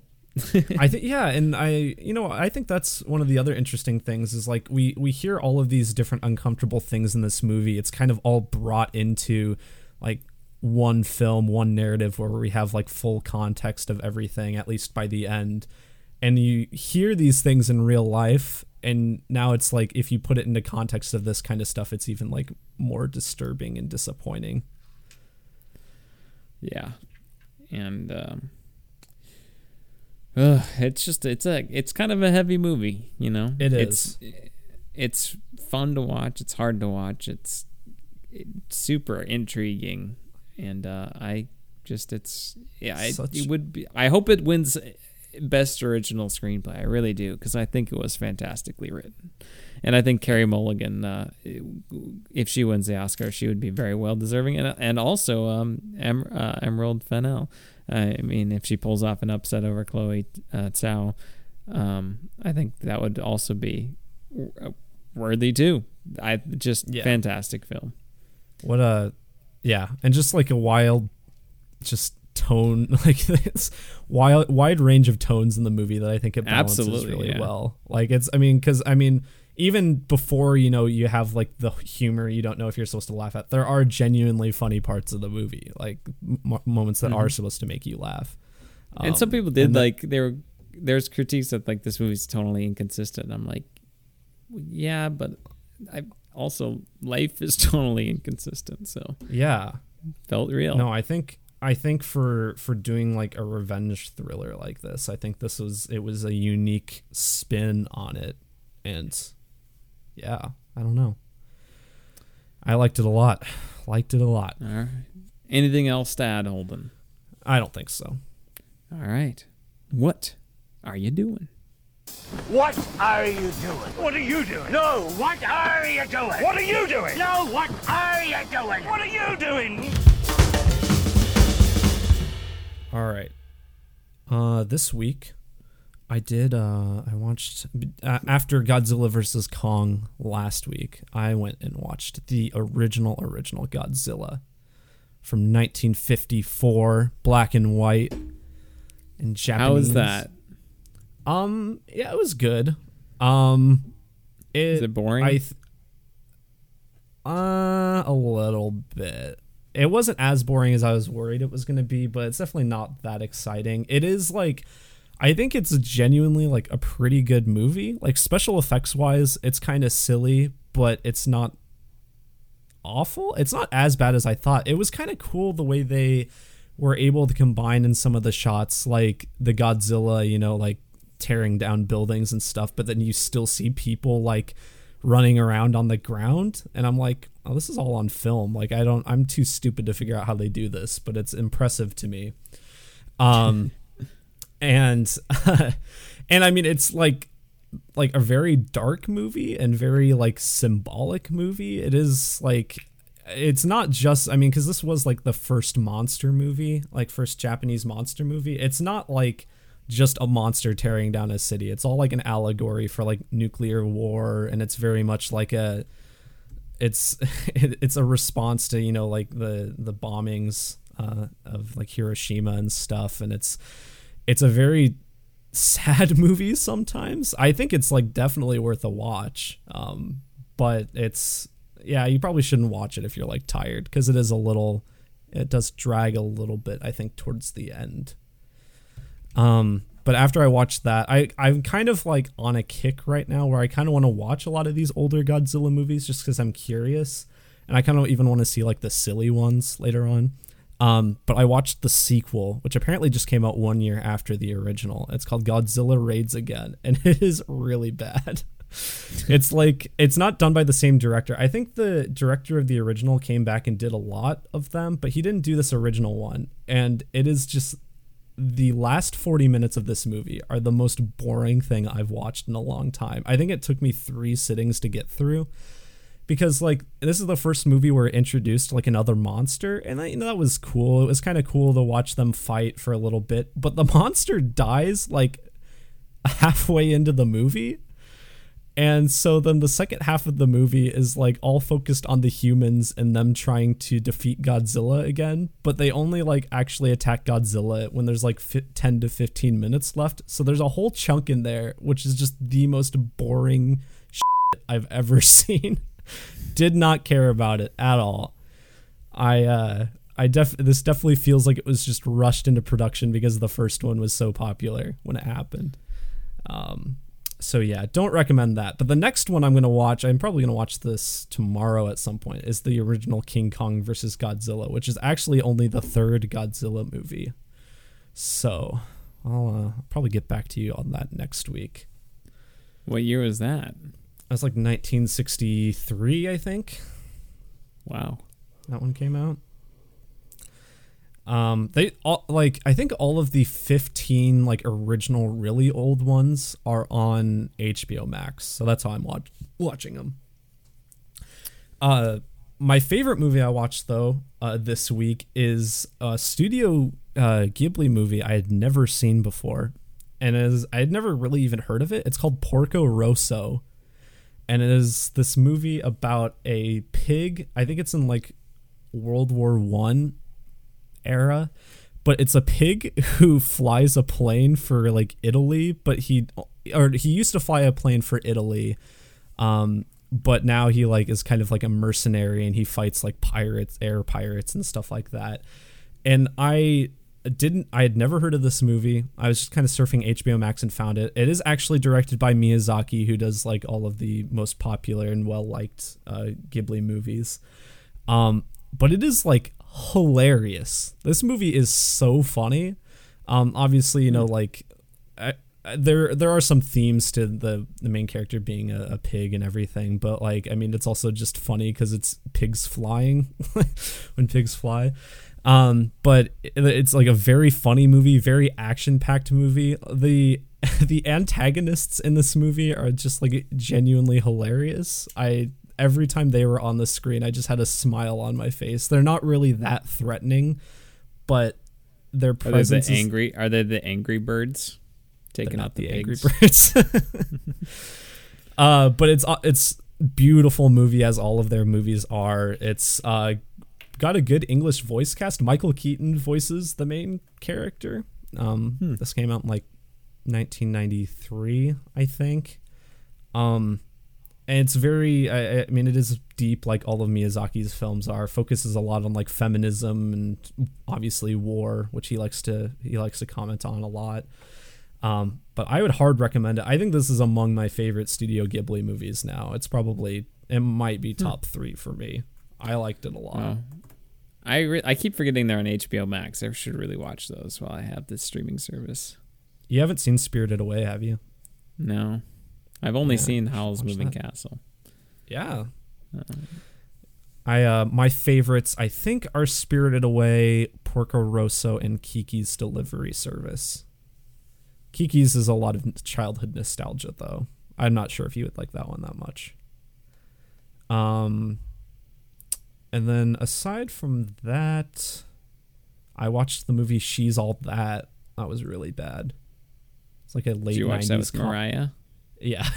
I think yeah, and I you know I think that's one of the other interesting things is like we we hear all of these different uncomfortable things in this movie. It's kind of all brought into like one film, one narrative where we have like full context of everything at least by the end. And you hear these things in real life and now it's like if you put it into context of this kind of stuff it's even like more disturbing and disappointing. Yeah, and um, ugh, it's just it's a it's kind of a heavy movie, you know. It It's it's fun to watch. It's hard to watch. It's, it's super intriguing, and uh, I just it's yeah it, Such- it would be. I hope it wins best original screenplay. I really do because I think it was fantastically written. And I think Carey Mulligan, uh, if she wins the Oscar, she would be very well deserving, and and also um, em, uh, Emerald Fennell. I mean, if she pulls off an upset over Chloe uh, Zhao, um, I think that would also be worthy too. I just Yeah. fantastic film. What a yeah, and just like a wild, just tone like this wild wide range of tones in the movie that I think it balances Absolutely, really yeah. well. Like it's I mean because I mean even before you know you have like the humor you don't know if you're supposed to laugh at. There are genuinely funny parts of the movie, like m- moments that Mhm. are supposed to make you laugh. and some Um, people did like they were there's critiques that like this movie's totally inconsistent. I'm like, yeah, but I also life is totally inconsistent. So Yeah. felt real. No, I think I think for for doing like a revenge thriller like this, I think this was it was a unique spin on it, and yeah, I don't know. I liked it a lot. Liked it a lot. All right. Anything else to add, Holden? I don't think so. All right. What are you doing? What are you doing? What are you doing? No, what are you doing? What are you doing? No, what are you doing? What are you doing? All right. Uh, this week, I did. Uh, I watched uh, after Godzilla vs Kong last week. I went and watched the original, original Godzilla from 1954, black and white, in Japanese. How is that? Um, yeah, it was good. Um, it, Is it boring? I th- uh, a little bit. It wasn't as boring as I was worried it was going to be, but it's definitely not that exciting. It is like I think it's genuinely like a pretty good movie. Like special effects wise, it's kind of silly, but it's not awful. It's not as bad as I thought. It was kind of cool the way they were able to combine in some of the shots like the Godzilla, you know, like tearing down buildings and stuff, but then you still see people like running around on the ground and I'm like, "Oh, this is all on film." Like I don't I'm too stupid to figure out how they do this, but it's impressive to me. Um and and I mean it's like like a very dark movie and very like symbolic movie. It is like it's not just I mean cuz this was like the first monster movie, like first Japanese monster movie. It's not like just a monster tearing down a city. It's all like an allegory for like nuclear war and it's very much like a it's it's a response to, you know, like the the bombings uh, of like Hiroshima and stuff and it's it's a very sad movie sometimes. I think it's like definitely worth a watch. Um, but it's yeah, you probably shouldn't watch it if you're like tired because it is a little it does drag a little bit I think towards the end. Um, but after I watched that, I I'm kind of like on a kick right now where I kind of want to watch a lot of these older Godzilla movies just because I'm curious, and I kind of even want to see like the silly ones later on. Um, but I watched the sequel, which apparently just came out one year after the original. It's called Godzilla Raids Again, and it is really bad. it's like it's not done by the same director. I think the director of the original came back and did a lot of them, but he didn't do this original one. And it is just the last 40 minutes of this movie are the most boring thing I've watched in a long time. I think it took me 3 sittings to get through because like this is the first movie where it introduced like another monster and that, you know, that was cool. It was kind of cool to watch them fight for a little bit, but the monster dies like halfway into the movie. And so then the second half of the movie is like all focused on the humans and them trying to defeat Godzilla again, but they only like actually attack Godzilla when there's like fi 10 to 15 minutes left. So there's a whole chunk in there which is just the most boring shit I've ever seen. Did not care about it at all. I uh I def this definitely feels like it was just rushed into production because the first one was so popular when it happened. Um so yeah, don't recommend that. But the next one I'm gonna watch, I'm probably gonna watch this tomorrow at some point, is the original King Kong versus Godzilla, which is actually only the third Godzilla movie. So I'll uh, probably get back to you on that next week. What year was that? That's like 1963, I think. Wow. That one came out. Um, they all like I think all of the 15 like original really old ones are on HBO Max, so that's how I'm watch- watching them. Uh, my favorite movie I watched though uh, this week is a Studio uh, Ghibli movie I had never seen before, and is I had never really even heard of it. It's called Porco Rosso, and it is this movie about a pig. I think it's in like World War One era, but it's a pig who flies a plane for like Italy, but he or he used to fly a plane for Italy. Um but now he like is kind of like a mercenary and he fights like pirates, air pirates and stuff like that. And I didn't I had never heard of this movie. I was just kind of surfing HBO Max and found it. It is actually directed by Miyazaki, who does like all of the most popular and well liked uh, Ghibli movies. Um, but it is like hilarious. This movie is so funny. Um, obviously, you know, like I, I- there there are some themes to the the main character being a, a pig and everything, but like I mean, it's also just funny because it's pigs flying when pigs fly. Um, but it- it's like a very funny movie, very action packed movie. The the antagonists in this movie are just like genuinely hilarious. I every time they were on the screen, I just had a smile on my face. They're not really that threatening, but their presence. Are they the is angry? Are they the angry birds taking out the, the angry birds. uh, but it's it's beautiful movie as all of their movies are. It's uh, got a good English voice cast. Michael Keaton voices the main character. Um, Hmm. This came out in like 1993, I think. Um, and it's very I, I mean it is deep like all of miyazaki's films are. Focuses a lot on like feminism and obviously war which he likes to he likes to comment on a lot. Um, but i would hard recommend it. I think this is among my favorite studio ghibli movies now. It's probably it might be top three for me. I liked it a lot. Wow. I re- I keep forgetting they're on HBO Max. I should really watch those while I have this streaming service. you haven't seen spirited away have you? No, I've only Yeah, seen Howl's Moving that. Castle. Yeah. I uh my favorites I think are Spirited Away, Porco Rosso, and Kiki's Delivery Service. Kiki's is a lot of childhood nostalgia though. I'm not sure if you would like that one that much. Um and then aside from that I watched the movie She's All That. That was really bad. It's like a late Did you watch that with com- Mariah? Yeah.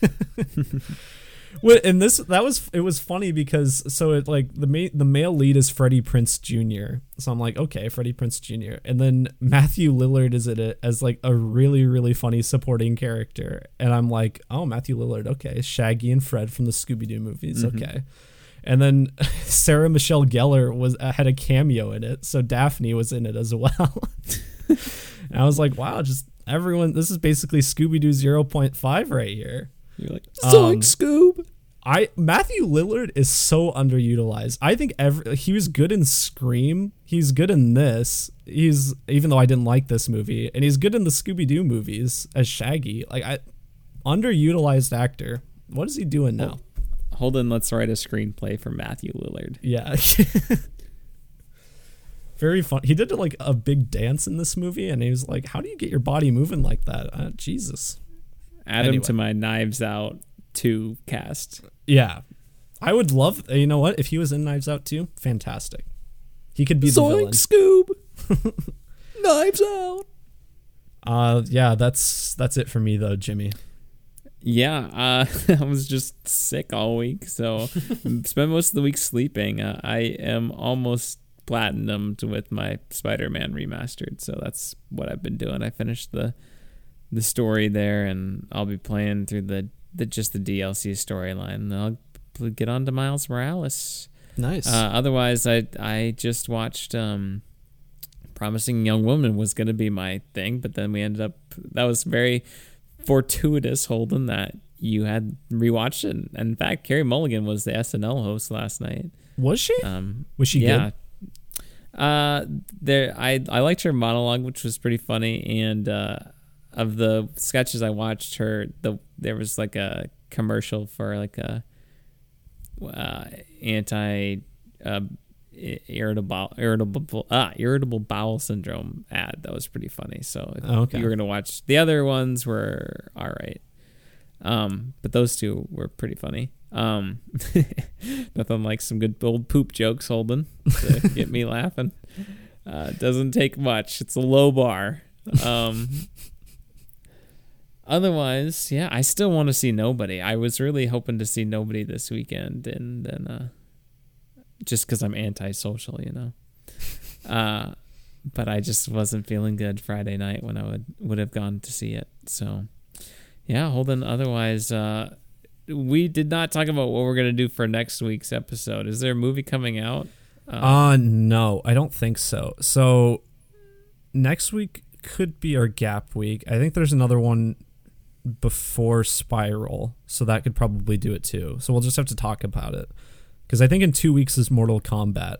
well, and this that was it was funny because so it like the ma- the male lead is Freddie Prinze Jr. So I'm like, okay, Freddie Prinze Jr. And then Matthew Lillard is in it as like a really really funny supporting character, and I'm like, oh, Matthew Lillard, okay, Shaggy and Fred from the Scooby Doo movies, okay. And then Sarah Michelle Gellar was uh, had a cameo in it, so Daphne was in it as well. and I was like, wow, just everyone. This is basically Scooby Doo 0.5 right here. You're like Um, Scoob. I Matthew Lillard is so underutilized. I think every he was good in Scream. He's good in this. He's even though I didn't like this movie, and he's good in the Scooby Doo movies as Shaggy. Like I, underutilized actor. What is he doing now? Holden, let's write a screenplay for Matthew Lillard. Yeah. Very fun. He did like a big dance in this movie, and he was like, "How do you get your body moving like that?" Uh, Jesus. Add him to my Knives Out two cast. Yeah, I would love. You know what? If he was in Knives Out too, fantastic. He could be the villain. Scoob. Knives Out. Uh, yeah, that's that's it for me though, Jimmy. Yeah, uh, I was just sick all week, so spent most of the week sleeping. Uh, I am almost platinumed with my Spider-Man remastered, so that's what I've been doing. I finished the the story there, and I'll be playing through the, the just the DLC storyline. I'll get on to Miles Morales. Nice. Uh, otherwise, I I just watched um, Promising Young Woman was going to be my thing, but then we ended up that was very fortuitous, Holden, that you had rewatched it. And in fact, Carey Mulligan was the SNL host last night. was she? Um, was she yeah. good? Uh, there I I liked her monologue, which was pretty funny, and uh, of the sketches I watched, her the there was like a commercial for like a uh, anti uh, irritable irritable ah irritable bowel syndrome ad that was pretty funny. So if Oh, okay. you were gonna watch the other ones were all right. Um, but those two were pretty funny. Um, nothing like some good old poop jokes, Holden, to get me laughing. Uh, doesn't take much. It's a low bar. Um, otherwise, yeah, I still want to see nobody. I was really hoping to see nobody this weekend, and then uh, just because I'm antisocial, you know. Uh, but I just wasn't feeling good Friday night when I would would have gone to see it. So, yeah, Holden. Otherwise, uh, we did not talk about what we're gonna do for next week's episode. Is there a movie coming out? Um, Uh no, I don't think so. So next week could be our gap week. I think there's another one before Spiral, so that could probably do it too. So we'll just have to talk about it because I think in two weeks is Mortal Kombat.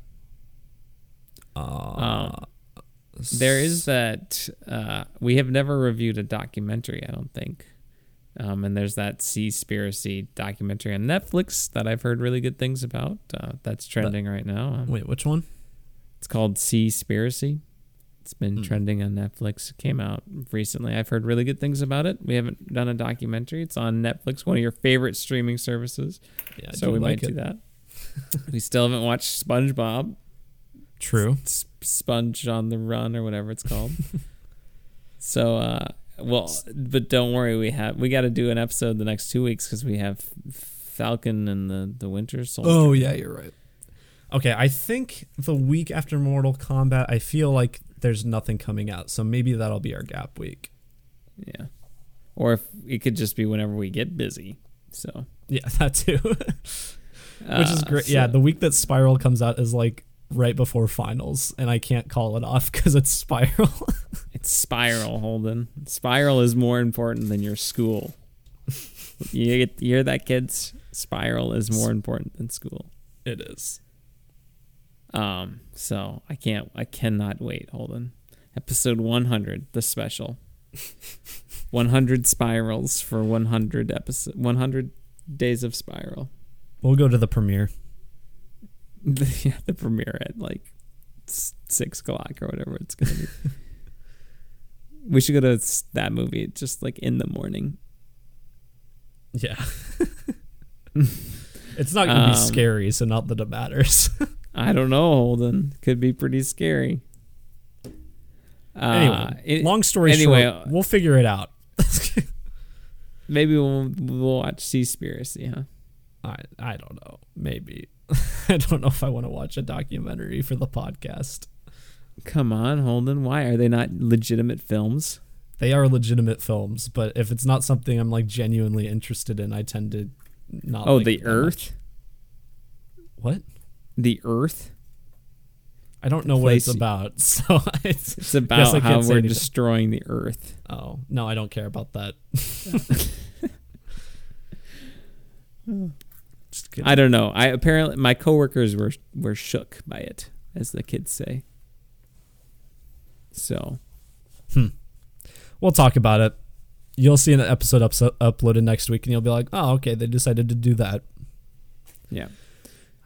Uh, Um, There is that uh, we have never reviewed a documentary. I don't think. Um, and there's that Seaspiracy documentary on Netflix that I've heard really good things about. Uh, that's trending right now. Um, wait, which one? It's called Seaspiracy. It's been Hmm. trending on Netflix. It came out recently. I've heard really good things about it. We haven't done a documentary. It's on Netflix, one of your favorite streaming services. Yeah, I so we like might do that. we still haven't watched SpongeBob. True. S- Sponge on the Run or whatever it's called. so, uh, well, but don't worry, we have we got to do an episode the next two weeks because we have Falcon and the the Winter Soldier. Oh yeah, you're right. Okay, I think the week after Mortal Kombat, I feel like there's nothing coming out, so maybe that'll be our gap week. yeah. Or if it could just be whenever we get busy. So, Yeah, that too. Which is uh, great. yeah, the week that Spiral comes out is like right before finals, and I can't call it off because it's Spiral. It's Spiral, Holden. Spiral is more important than your school. you, get, you hear that, kids? Spiral is more important than school. it is. Um, so I can't, I cannot wait, Holden. Episode 100, the special. 100 spirals for 100 episode, 100 days of Spiral. We'll go to the premiere. yeah, the premiere at like six o'clock or whatever it's gonna be. we should go to that movie just like in the morning. Yeah. it's not gonna be Um, scary, so not that it matters. I don't know, Holden. Could be pretty scary. Uh, anyway, it- long story anyway, short, we'll figure it out. maybe we'll we'll watch Seaspiracy, huh? I I don't know. Maybe. I don't know if I want to watch a documentary for the podcast. Come on, Holden. Why are they not legitimate films? They are legitimate films, but if it's not something I'm like genuinely interested in, I tend to not. Oh, like the Earth. What? The Earth. I don't know what it's about, so it's. It's about how we're anything. destroying the Earth. Oh no, I don't care about that. Kidding. I don't know. I apparently my coworkers were were shook by it, as the kids say. So we'll talk about it. You'll see an episode upso- uploaded next week, and you'll be like, "Oh, okay, they decided to do that." yeah,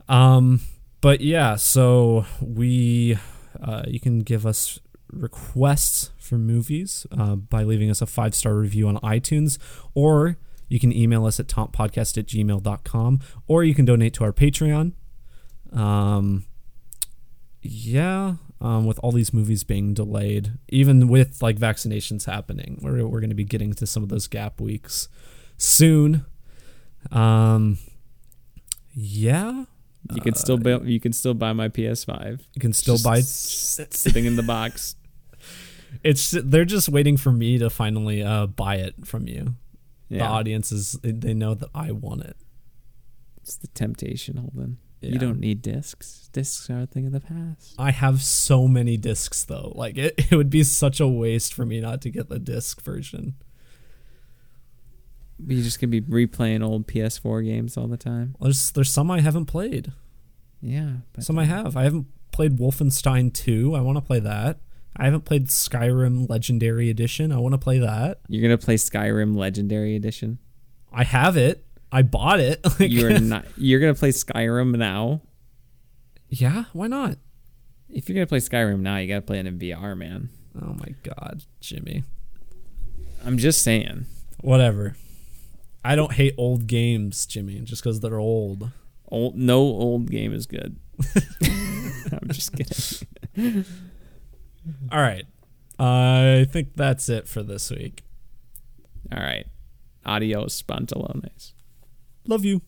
Um, but yeah, so we, uh, you can give us requests for movies uh, by leaving us a five star review on iTunes, or you can email us at tompodcast at gmail.com, or you can donate to our Patreon. Um, yeah, um, with all these movies being delayed, even with like vaccinations happening, we're, we're going to be getting to some of those gap weeks soon. Um, yeah, you can still buy you can still buy my PS5. you can still Just buy sitting in the box. it's they're just waiting for me to finally uh buy it from you the audience is they know that i want it it's the temptation, Holden. Yeah. You don't need discs. Discs are a thing of the past. i have so many discs though like it, it would be such a waste for me not to get the disc version You're just gonna be replaying old PS4 games all the time. there's there's some i haven't played Yeah, some i have i haven't played wolfenstein 2 i want to play that i haven't played skyrim legendary edition i want to play that You're gonna play Skyrim Legendary Edition. i have it i bought it like, You're not. You're gonna play Skyrim now. yeah why not If you're gonna play Skyrim now, you gotta play it in VR, man. oh my god jimmy I'm just saying. Whatever. I don't hate old games, Jimmy, just because they're old. Old, no old game is good. I'm just kidding. Mm-hmm. All right. I think that's it for this week. All right. Adios, pantalones. Love you.